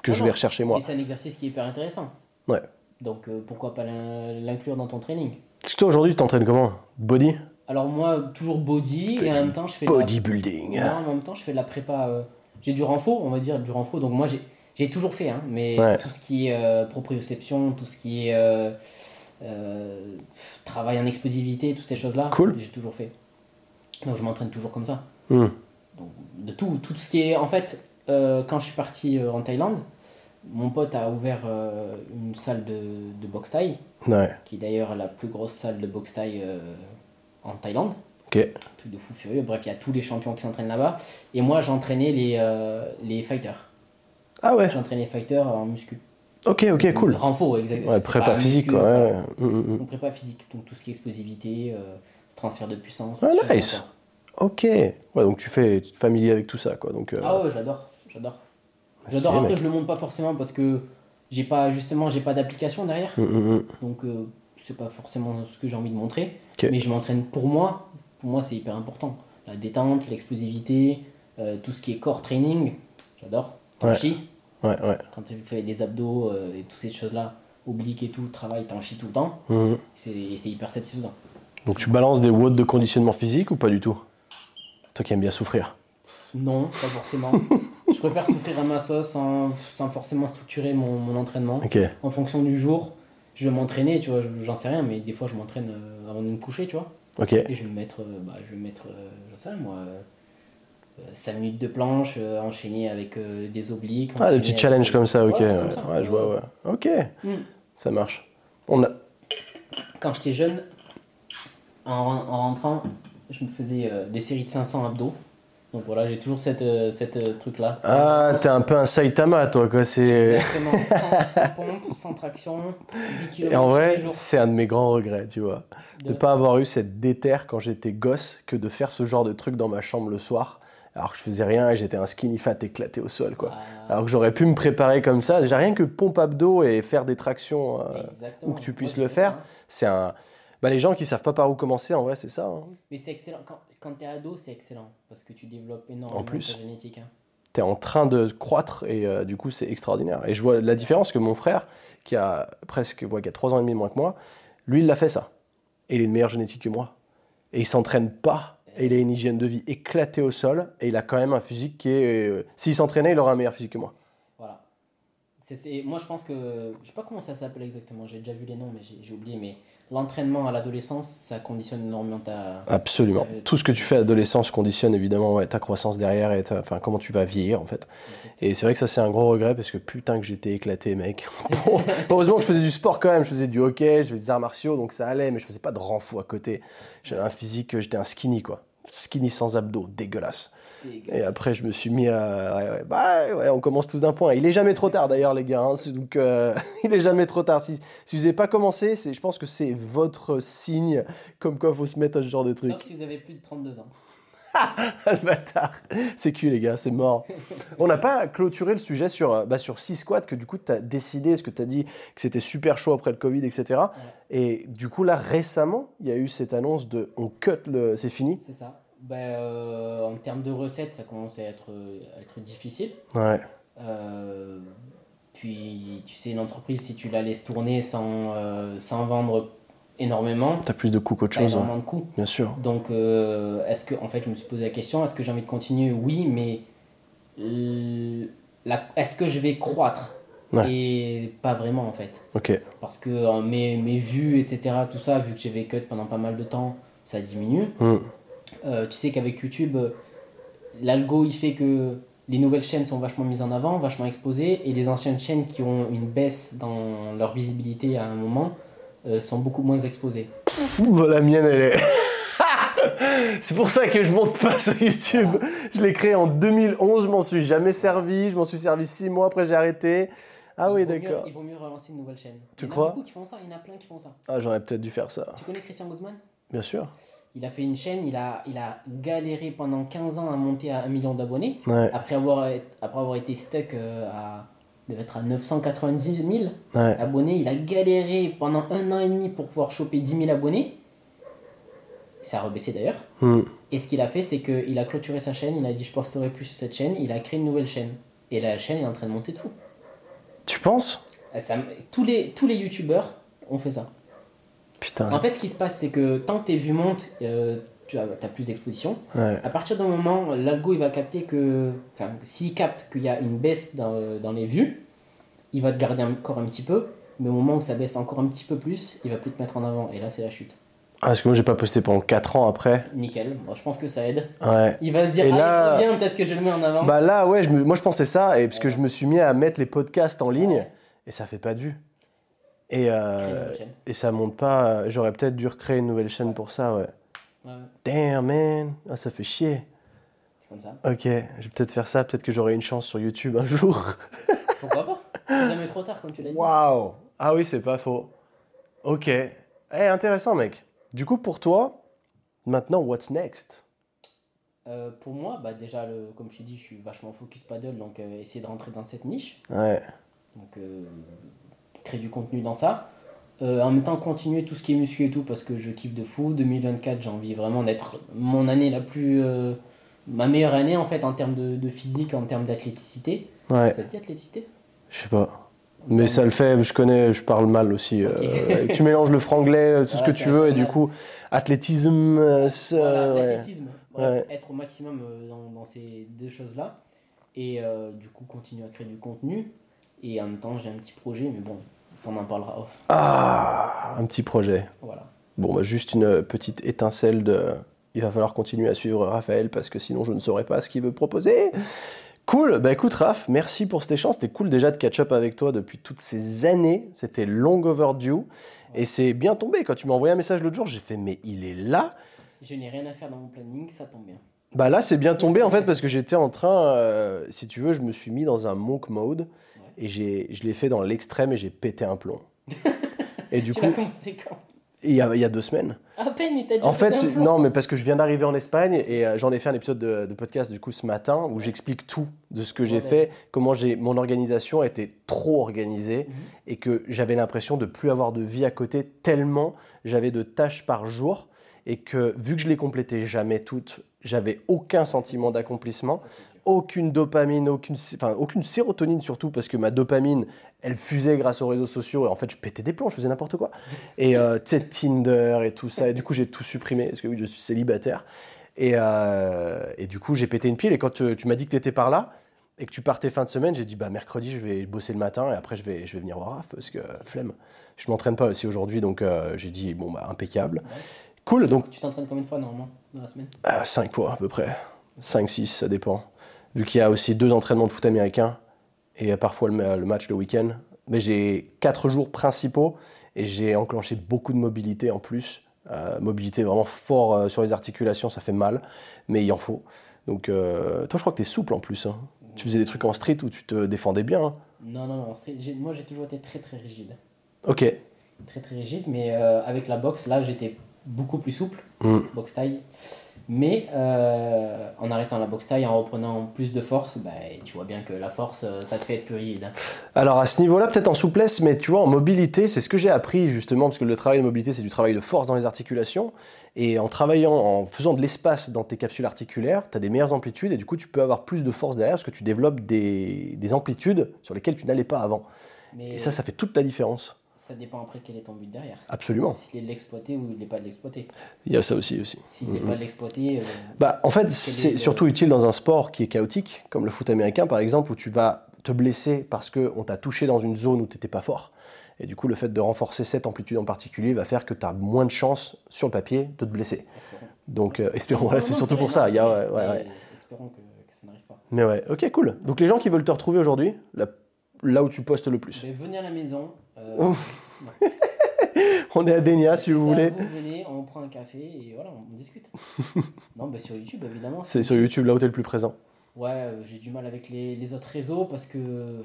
que je vais rechercher moi. Et c'est un exercice qui est hyper intéressant. Ouais. Donc pourquoi pas l'inclure dans ton training? Toi aujourd'hui, tu t'entraînes comment? Body? Alors moi, toujours body et en même temps je fais bodybuilding. La... en même temps je fais de la prépa. Euh, j'ai du renfort, on va dire du renfort. Donc moi j'ai toujours fait, hein, mais tout ce qui est euh, proprioception, tout ce qui est euh, travail en explosivité, toutes ces choses-là, cool. j'ai toujours fait. Donc je m'entraîne toujours comme ça. Hmm. Donc, de tout, tout ce qui est en fait quand je suis parti en Thaïlande mon pote a ouvert euh, une salle de, de boxe thaï, qui est d'ailleurs la plus grosse salle de boxe thaï euh, en Thaïlande. Ok. Tout de fou furieux. Bref, il y a tous les champions qui s'entraînent là-bas. Et moi, j'entraînais les, euh, les fighters. Ah ouais J'entraînais les fighters en muscu. Ok, ok, cool. Renfort, exactement. Ouais, prépa physique, quoi. Ouais, mm, mm, mm. prépa physique, donc tout ce qui est explosivité, transfert de puissance. Ah, nice. Ok. Ouais, donc tu fais tu es familier avec tout ça, quoi. Donc, Ah ouais, j'adore. J'adore. J'adore après, je le montre pas forcément parce que j'ai pas justement j'ai pas d'application derrière. Mm, mm, mm. Donc euh, c'est pas forcément ce que j'ai envie de montrer. Mais je m'entraîne pour moi. Pour moi, c'est hyper important. La détente, l'explosivité, euh, tout ce qui est core training, j'adore. T'en chies. Ouais, ouais. Quand tu fais des abdos euh, et toutes ces choses-là, obliques et tout, travail, t'en chies tout le temps. C'est hyper satisfaisant. Donc tu balances des watts de conditionnement physique ou pas du tout? Toi qui aimes bien souffrir non, pas forcément. je préfère souffrir à ma sauce sans, sans forcément structurer mon, mon entraînement. En fonction du jour, je vais m'entraîner, tu vois, j'en sais rien, mais des fois je m'entraîne euh, avant de me coucher, tu vois. Et je vais me mettre, euh, bah, je vais mettre, euh, sais moi, 5 minutes de planche, enchaîné avec des obliques. Ah, des petits challenges comme ça, ok. Ouais, je vois, ouais. Ok, mm. ça marche. On a... Quand j'étais jeune, en, en rentrant, je me faisais des séries de 500 abdos. Donc voilà, j'ai toujours cette, euh, cette euh, truc-là. Ah, t'es un peu un Saitama, toi, quoi. C'est... Exactement, sans, pompe, sans traction, 10 km Et en vrai, c'est un de mes grands regrets, tu vois. De ne pas avoir eu cette déterre quand j'étais gosse que de faire ce genre de truc dans ma chambre le soir. Alors que je faisais rien et j'étais un skinny fat éclaté au sol, quoi. Ah. Alors que j'aurais pu me préparer comme ça. Déjà, rien que pompe abdos et faire des tractions euh, où que tu puisses le faire, c'est un bah, les gens qui savent pas par où commencer, en vrai, c'est ça. Hein. Mais c'est excellent. Quand, quand tu es ado, c'est excellent. Parce que tu développes énormément en plus, ta génétique. Hein. Tu es en train de croître et euh, du coup, c'est extraordinaire. Et je vois la différence que mon frère, qui a presque ouais, qui a 3 ans et demi moins que moi, lui, il l'a fait ça. Et il est une meilleure génétique que moi. Et il s'entraîne pas. Et il a une hygiène de vie éclatée au sol. Et il a quand même un physique qui est. Euh, s'il s'entraînait, il aurait un meilleur physique que moi. Voilà. moi, je pense que. Je sais pas comment ça s'appelle exactement. J'ai déjà vu les noms, mais j'ai oublié. Mais l'entraînement à l'adolescence, ça conditionne énormément ta. Absolument. Tout ce que tu fais à l'adolescence conditionne évidemment ta croissance derrière et enfin, comment tu vas vieillir en fait. Et c'est vrai que ça, c'est un gros regret parce que putain que j'étais éclaté, mec. heureusement que je faisais du sport quand même. Je faisais du hockey, je faisais des arts martiaux, donc ça allait, mais je faisais pas de renfou à côté. J'avais un physique, j'étais un skinny quoi. Skinny sans abdos, dégueulasse. Et après, je me suis mis à. Ouais, Bah, ouais, on commence tous d'un point. Il est jamais trop tard d'ailleurs, les gars. Hein. Donc, euh, il est jamais trop tard. Si, si vous n'avez pas commencé, je pense que c'est votre signe comme quoi il faut se mettre à ce genre de truc. Sauf si vous avez plus de 32 ans. le bâtard. C'est cul, les gars, c'est mort. On n'a pas clôturé le sujet sur, euh, bah, sur 6 squats que du coup, tu as décidé, ce que tu as dit que c'était super chaud après le Covid, etc. Et du coup, là, récemment, il y a eu cette annonce de on cut le. C'est fini? C'est ça ben, euh, en termes de recettes, ça commence à être, être difficile. Ouais. Euh, puis, tu sais, une entreprise, si tu la laisses tourner sans, euh, sans vendre énormément. Tu as plus de coûts qu'autre chose. Énormément de coûts. Bien sûr. Donc, est-ce que, en fait, je me suis posé la question, est-ce que j'ai envie de continuer? Oui, mais est-ce que je vais croître? Et pas vraiment, en fait. Ok. Parce que mes, mes vues, etc., tout ça, vu que j'avais cut pendant pas mal de temps, ça diminue. Hmm. Euh, tu sais qu'avec YouTube, l'algo il fait que les nouvelles chaînes sont vachement mises en avant, vachement exposées, et les anciennes chaînes qui ont une baisse dans leur visibilité à un moment euh, sont beaucoup moins exposées. la mienne, elle est. C'est pour ça que je monte pas sur YouTube. Je l'ai créé en 2011, je m'en suis jamais servi. Je m'en suis servi six mois après, j'ai arrêté. Ah oui, d'accord. Il vaut mieux relancer une nouvelle chaîne. Tu crois Il y en a beaucoup qui font ça, il y en a plein qui font ça. Ah, j'aurais peut-être dû faire ça. Tu connais Christian Guzman? Bien sûr. Il a fait une chaîne, il a, il a galéré pendant 15 ans à monter à un million d'abonnés. Ouais. Après, avoir, après avoir été stuck euh, à, devait être à 990 000 Ouais. abonnés, il a galéré pendant un an et demi pour pouvoir choper 10 000 abonnés. Ça a rebaissé d'ailleurs. Hmm. Et ce qu'il a fait, c'est qu'il a clôturé sa chaîne, il a dit je posterai plus sur cette chaîne, il a créé une nouvelle chaîne. Et la chaîne est en train de monter de fou. Tu penses? Euh, ça- tous les, tous les youtubeurs ont fait ça. Putain. En fait, ce qui se passe, c'est que tant que tes vues montent, euh, tu as, as plus d'exposition. Ouais. À partir d'un moment, l'algo il va capter que. Enfin, s'il capte qu'il y a une baisse dans, dans les vues, il va te garder encore un petit peu. Mais au moment où ça baisse encore un petit peu plus, il va plus te mettre en avant. Et là, c'est la chute. Ah, parce que moi, j'ai pas posté pendant 4 ans après. Nickel. Bon, je pense que ça aide. Ouais. Il va se dire, Et ah, là- il revient, peut-être que je le mets en avant. Bah là, ouais, je me- moi je pensais ça, et parce que je me suis mis à mettre les podcasts en ligne, Ouais. et ça fait pas de vues. Et, euh, et ça monte pas. J'aurais peut-être dû recréer une nouvelle chaîne pour ça, ouais. Ouais, Damn, man. Ah, ça fait chier. c'est comme ça. Ok, je vais peut-être faire ça. Peut-être que j'aurai une chance sur YouTube un jour. Pourquoi pas C'est jamais trop tard, comme tu l'as dit. Waouh. Ah oui, c'est pas faux. Ok. Eh, intéressant, mec. Du coup, pour toi, maintenant, what's next? Euh, pour moi, bah, déjà, le, comme je t'ai dit, je suis vachement focus paddle, donc euh, essayer de rentrer dans cette niche. Ouais. Donc, euh, créer du contenu dans ça. Euh, en même temps, continuer tout ce qui est muscu et tout parce que je kiffe de fou. 2024, j'ai envie vraiment d'être mon année la plus. euh, ma meilleure année en fait en termes de, de physique, en termes d'athléticité. Ouais. Ça te dit athléticité? Je sais pas. Mais ça le fait, je connais, je parle mal aussi. euh, tu mélanges le franglais, tout ce que tu veux, et du coup, athlétisme, ça, Voilà, ouais. l'athlétisme. Bref, Ouais. Être au maximum dans, dans ces deux choses-là. Et euh, du coup, continuer à créer du contenu. Et en même temps, j'ai un petit projet, mais bon, ça on en parlera off. Ah, un petit projet. Voilà. Bon, bah, juste une petite étincelle de. Il va falloir continuer à suivre Raphaël parce que sinon je ne saurais pas ce qu'il veut proposer. Cool, bah écoute Raph, merci pour cet échange. C'était cool déjà de catch up avec toi depuis toutes ces années. C'était long overdue. Et c'est bien tombé. Quand tu m'as envoyé un message l'autre jour, j'ai fait mais il est là. Je n'ai rien à faire dans mon planning, ça tombe bien. Bah là, c'est bien tombé en fait parce que j'étais en train, euh, si tu veux, je me suis mis dans un monk mode et j'ai, je l'ai fait dans l'extrême et j'ai pété un plomb. et du tu coup, l'as commencé quand? il y, a, il y a deux semaines. À peine, il t'a dit En fait, non, mais parce que je viens d'arriver en Espagne et euh, j'en ai fait un épisode de, de podcast du coup ce matin où j'explique tout de ce que j'ai Ouais. fait, comment j'ai mon organisation était trop organisée Mhm. et que j'avais l'impression de plus avoir de vie à côté tellement j'avais de tâches par jour et que vu que je les complétais jamais toutes, j'avais aucun sentiment d'accomplissement, aucune dopamine, aucune, enfin, aucune sérotonine surtout parce que ma dopamine, elle fusait grâce aux réseaux sociaux et en fait je pétais des plombs, je faisais n'importe quoi. Et euh, tu sais, Tinder et tout ça, et du coup j'ai tout supprimé parce que oui, je suis célibataire. Et, euh, et du coup j'ai pété une pile et quand tu, tu m'as dit que tu étais par là et que tu partais fin de semaine, j'ai dit bah mercredi je vais bosser le matin et après je vais, je vais venir voir Raph parce que flemme. Je m'entraîne pas aussi aujourd'hui donc euh, j'ai dit bon bah impeccable. Cool, donc Tu t'entraînes combien de fois normalement dans la semaine? 5 fois à peu près. 5-6, ça dépend. Vu qu'il y a aussi deux entraînements de foot américain et parfois le, ma- le match le week-end. Mais j'ai 4 jours principaux et j'ai enclenché beaucoup de mobilité en plus. Euh, mobilité vraiment fort euh, sur les articulations, ça fait mal, mais il en faut. Donc, euh, toi, je crois que tu es souple en plus. hein. Tu faisais des trucs en street où tu te défendais bien. hein. Non, non, non. Moi, j'ai toujours été très, très rigide. Ok. Très, très rigide, mais avec la boxe, là, j'étais beaucoup plus souple. Mm. Boxe taille. Mais euh, en arrêtant la boxe taille, en reprenant plus de force, bah, tu vois bien que la force, euh, ça te fait être plus rigide. hein. Alors à ce niveau-là, peut-être en souplesse, mais tu vois, en mobilité, c'est ce que j'ai appris justement, parce que le travail de mobilité, c'est du travail de force dans les articulations. Et en travaillant, en faisant de l'espace dans tes capsules articulaires, tu as des meilleures amplitudes et du coup, tu peux avoir plus de force derrière parce que tu développes des, des amplitudes sur lesquelles tu n'allais pas avant. Mais Et ça, ça fait toute la différence. Ça dépend après quel est ton but derrière. Absolument. S'il est de l'exploiter ou il n'est pas de l'exploiter. Il y a ça aussi. aussi. S'il n'est pas de l'exploiter, euh, Bah, en fait, est c'est surtout utile dans un sport qui est chaotique, comme le foot américain par exemple, où tu vas te blesser parce qu'on t'a touché dans une zone où tu n'étais pas fort. Et du coup, le fait de renforcer cette amplitude en particulier va faire que tu as moins de chances sur le papier de te blesser. Donc, euh, espérons, voilà, c'est surtout pour ça. Il y a, ouais, Espérons que, que ça n'arrive pas. Mais ouais, ok, cool. Donc les gens qui veulent te retrouver aujourd'hui, là, là où tu postes le plus. Mais venez à la maison. Euh, On est à Denia si vous ça, voulez. Vous venez, on prend un café et voilà, on discute. non, bah sur YouTube, évidemment. C'est sur YouTube là où t'es le plus présent. Ouais, euh, j'ai du mal avec les, les autres réseaux parce que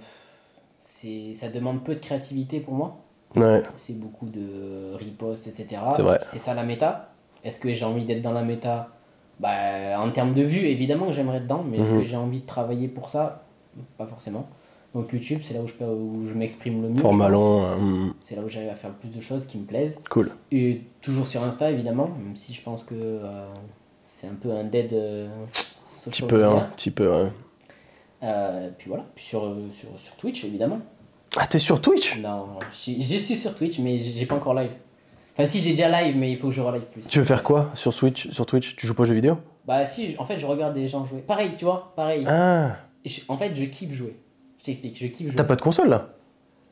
c'est ça demande peu de créativité pour moi. Ouais. C'est beaucoup de reposts, etc. C'est vrai. C'est ça la méta. Est-ce que j'ai envie d'être dans la méta? Bah, En termes de vues, évidemment que j'aimerais être dedans, mais est-ce Mhm. que j'ai envie de travailler pour ça? Pas forcément. Donc YouTube, c'est là où je, où je m'exprime le mieux. Format long. euh, hmm, C'est là où j'arrive à faire le plus de choses qui me plaisent. cool. Et toujours sur Insta, évidemment, même si je pense que euh, c'est un peu un dead euh, petit peu, hein. Petit peu, ouais. Euh, puis voilà, puis sur, sur, sur Twitch, évidemment. Ah, t'es sur Twitch? Non, je suis sur Twitch, mais j'ai pas encore live. Enfin, si, j'ai déjà live, mais il faut que je relive plus. Tu veux faire quoi sur Switch Sur Twitch? Tu joues pas aux jeux vidéo? Bah, si, en fait, je regarde des gens jouer. Pareil, tu vois, pareil. Ah Et je- en fait, je kiffe jouer. Je t'explique, je kiffe. T'as pas de console là?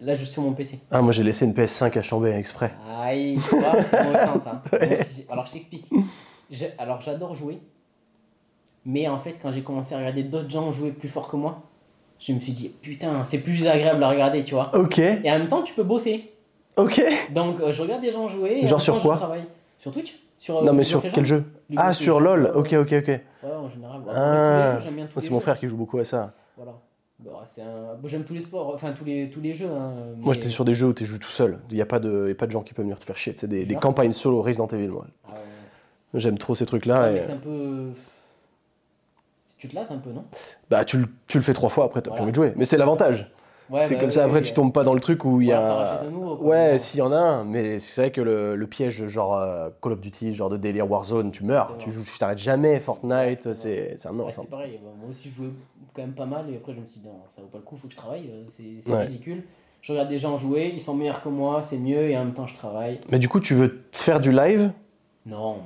Là, je suis sur mon PC. Ah, moi j'ai laissé une PS5 à Chambé exprès. Aïe, tu vois, c'est mon temps, ça. Aussi, j'ai- Alors, je t'explique. Alors, j'adore jouer. Mais en fait, quand j'ai commencé à regarder d'autres gens jouer plus fort que moi, je me suis dit, putain, c'est plus agréable à regarder, tu vois. Ok, Et en même temps, tu peux bosser. ok. Donc, euh, je regarde des gens jouer. Et Genre sur temps, quoi? je travaille. Sur Twitch? Sur, euh, Non, mais sur quel jeu? Ah, sur. LoL Ok, ok, ok. Ouais, en général. ouais. Ah. C'est mon frère qui joue beaucoup à ça. Voilà. Bon, c'est un... bon, J'aime tous les sports, enfin tous les, tous les jeux. hein, Moi j'étais sur des jeux où tu joues tout seul. Il n'y a, pas de- y a pas de gens qui peuvent venir te faire chier. C'est des, des campagnes solo Resident Evil, moi. Ah ouais. J'aime trop ces trucs-là. et- c'est un peu. Tu te lasses un peu, non? Bah, tu, le- tu le fais trois fois, après t'as Voilà. plus envie de jouer. Mais c'est l'avantage. Ouais, c'est bah, comme ça, après tu tombes pas dans le truc où il y a. un nouveau, quoi. Ouais, s'il y en a un, mais c'est vrai que le, le piège, genre euh, Call of Duty, genre de délire Warzone, tu meurs. Tu joues, tu t'arrêtes jamais. Fortnite, c'est c'est un non. C'est pareil, bah, moi aussi je jouais quand même pas mal et après je me suis dit non, ça vaut pas le coup, faut que je travaille, euh, c'est ridicule. Je regarde des gens jouer, ils sont meilleurs que moi, c'est mieux et en même temps je travaille. Mais du coup, tu veux faire du live? Non,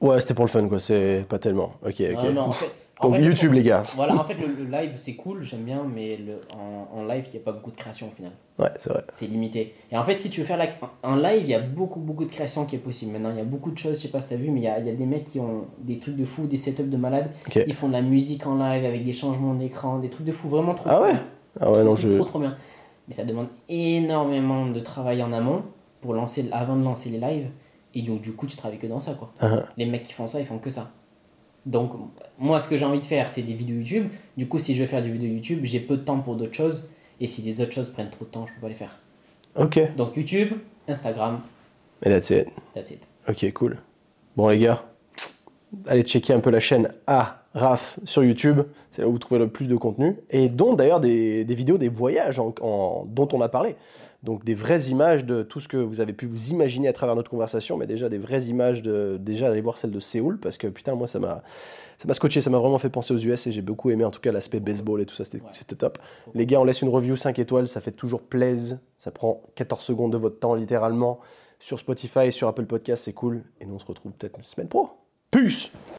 Ouais, c'était pour le fun, quoi. C'est pas tellement. Ok, ok. non, non, en fait. Donc fait, YouTube, les gars. Voilà, en fait le, le live c'est cool, j'aime bien, mais le, en, en live il n'y a pas beaucoup de création au final. Ouais, c'est vrai. c'est limité. Et en fait, si tu veux faire la- un live, il y a beaucoup, beaucoup de création qui est possible. Maintenant, il y a beaucoup de choses, je sais pas si tu as vu, mais il y a, il y a des mecs qui ont des trucs de fou, des setups de malades. Ok. Ils font de la musique en live avec des changements d'écran, des trucs de fou, vraiment trop Ah ouais. Ah ouais, non, je. trop, trop bien. Mais ça demande énormément de travail en amont pour lancer, avant de lancer les lives. Et donc, du coup, tu travailles que dans ça, quoi. Ah, Les mecs qui font ça, ils font que ça. Donc, moi, ce que j'ai envie de faire, c'est des vidéos YouTube. Du coup, si je vais faire des vidéos YouTube, j'ai peu de temps pour d'autres choses. Et si les autres choses prennent trop de temps, je peux pas les faire. Ok. Donc YouTube, Instagram, Et that's it. that's it. Ok, cool. Bon, les gars, allez checker un peu la chaîne A Raf sur YouTube. C'est là où vous trouvez le plus de contenu. Et dont d'ailleurs des, des vidéos des voyages en- en- dont on a parlé. Donc des vraies images de tout ce que vous avez pu vous imaginer à travers notre conversation, mais déjà des vraies images de. Déjà, allez voir celle de Séoul, parce que putain, moi, ça m'a. Ça m'a scotché, ça m'a vraiment fait penser aux US et j'ai beaucoup aimé en tout cas l'aspect baseball et tout ça, c'était Ouais. top. Les gars, on laisse une review 5 étoiles, ça fait toujours plaisir. Ça prend 14 secondes de votre temps littéralement. Sur Spotify et sur Apple Podcast, c'est cool. Et nous, on se retrouve peut-être une semaine pro. Puce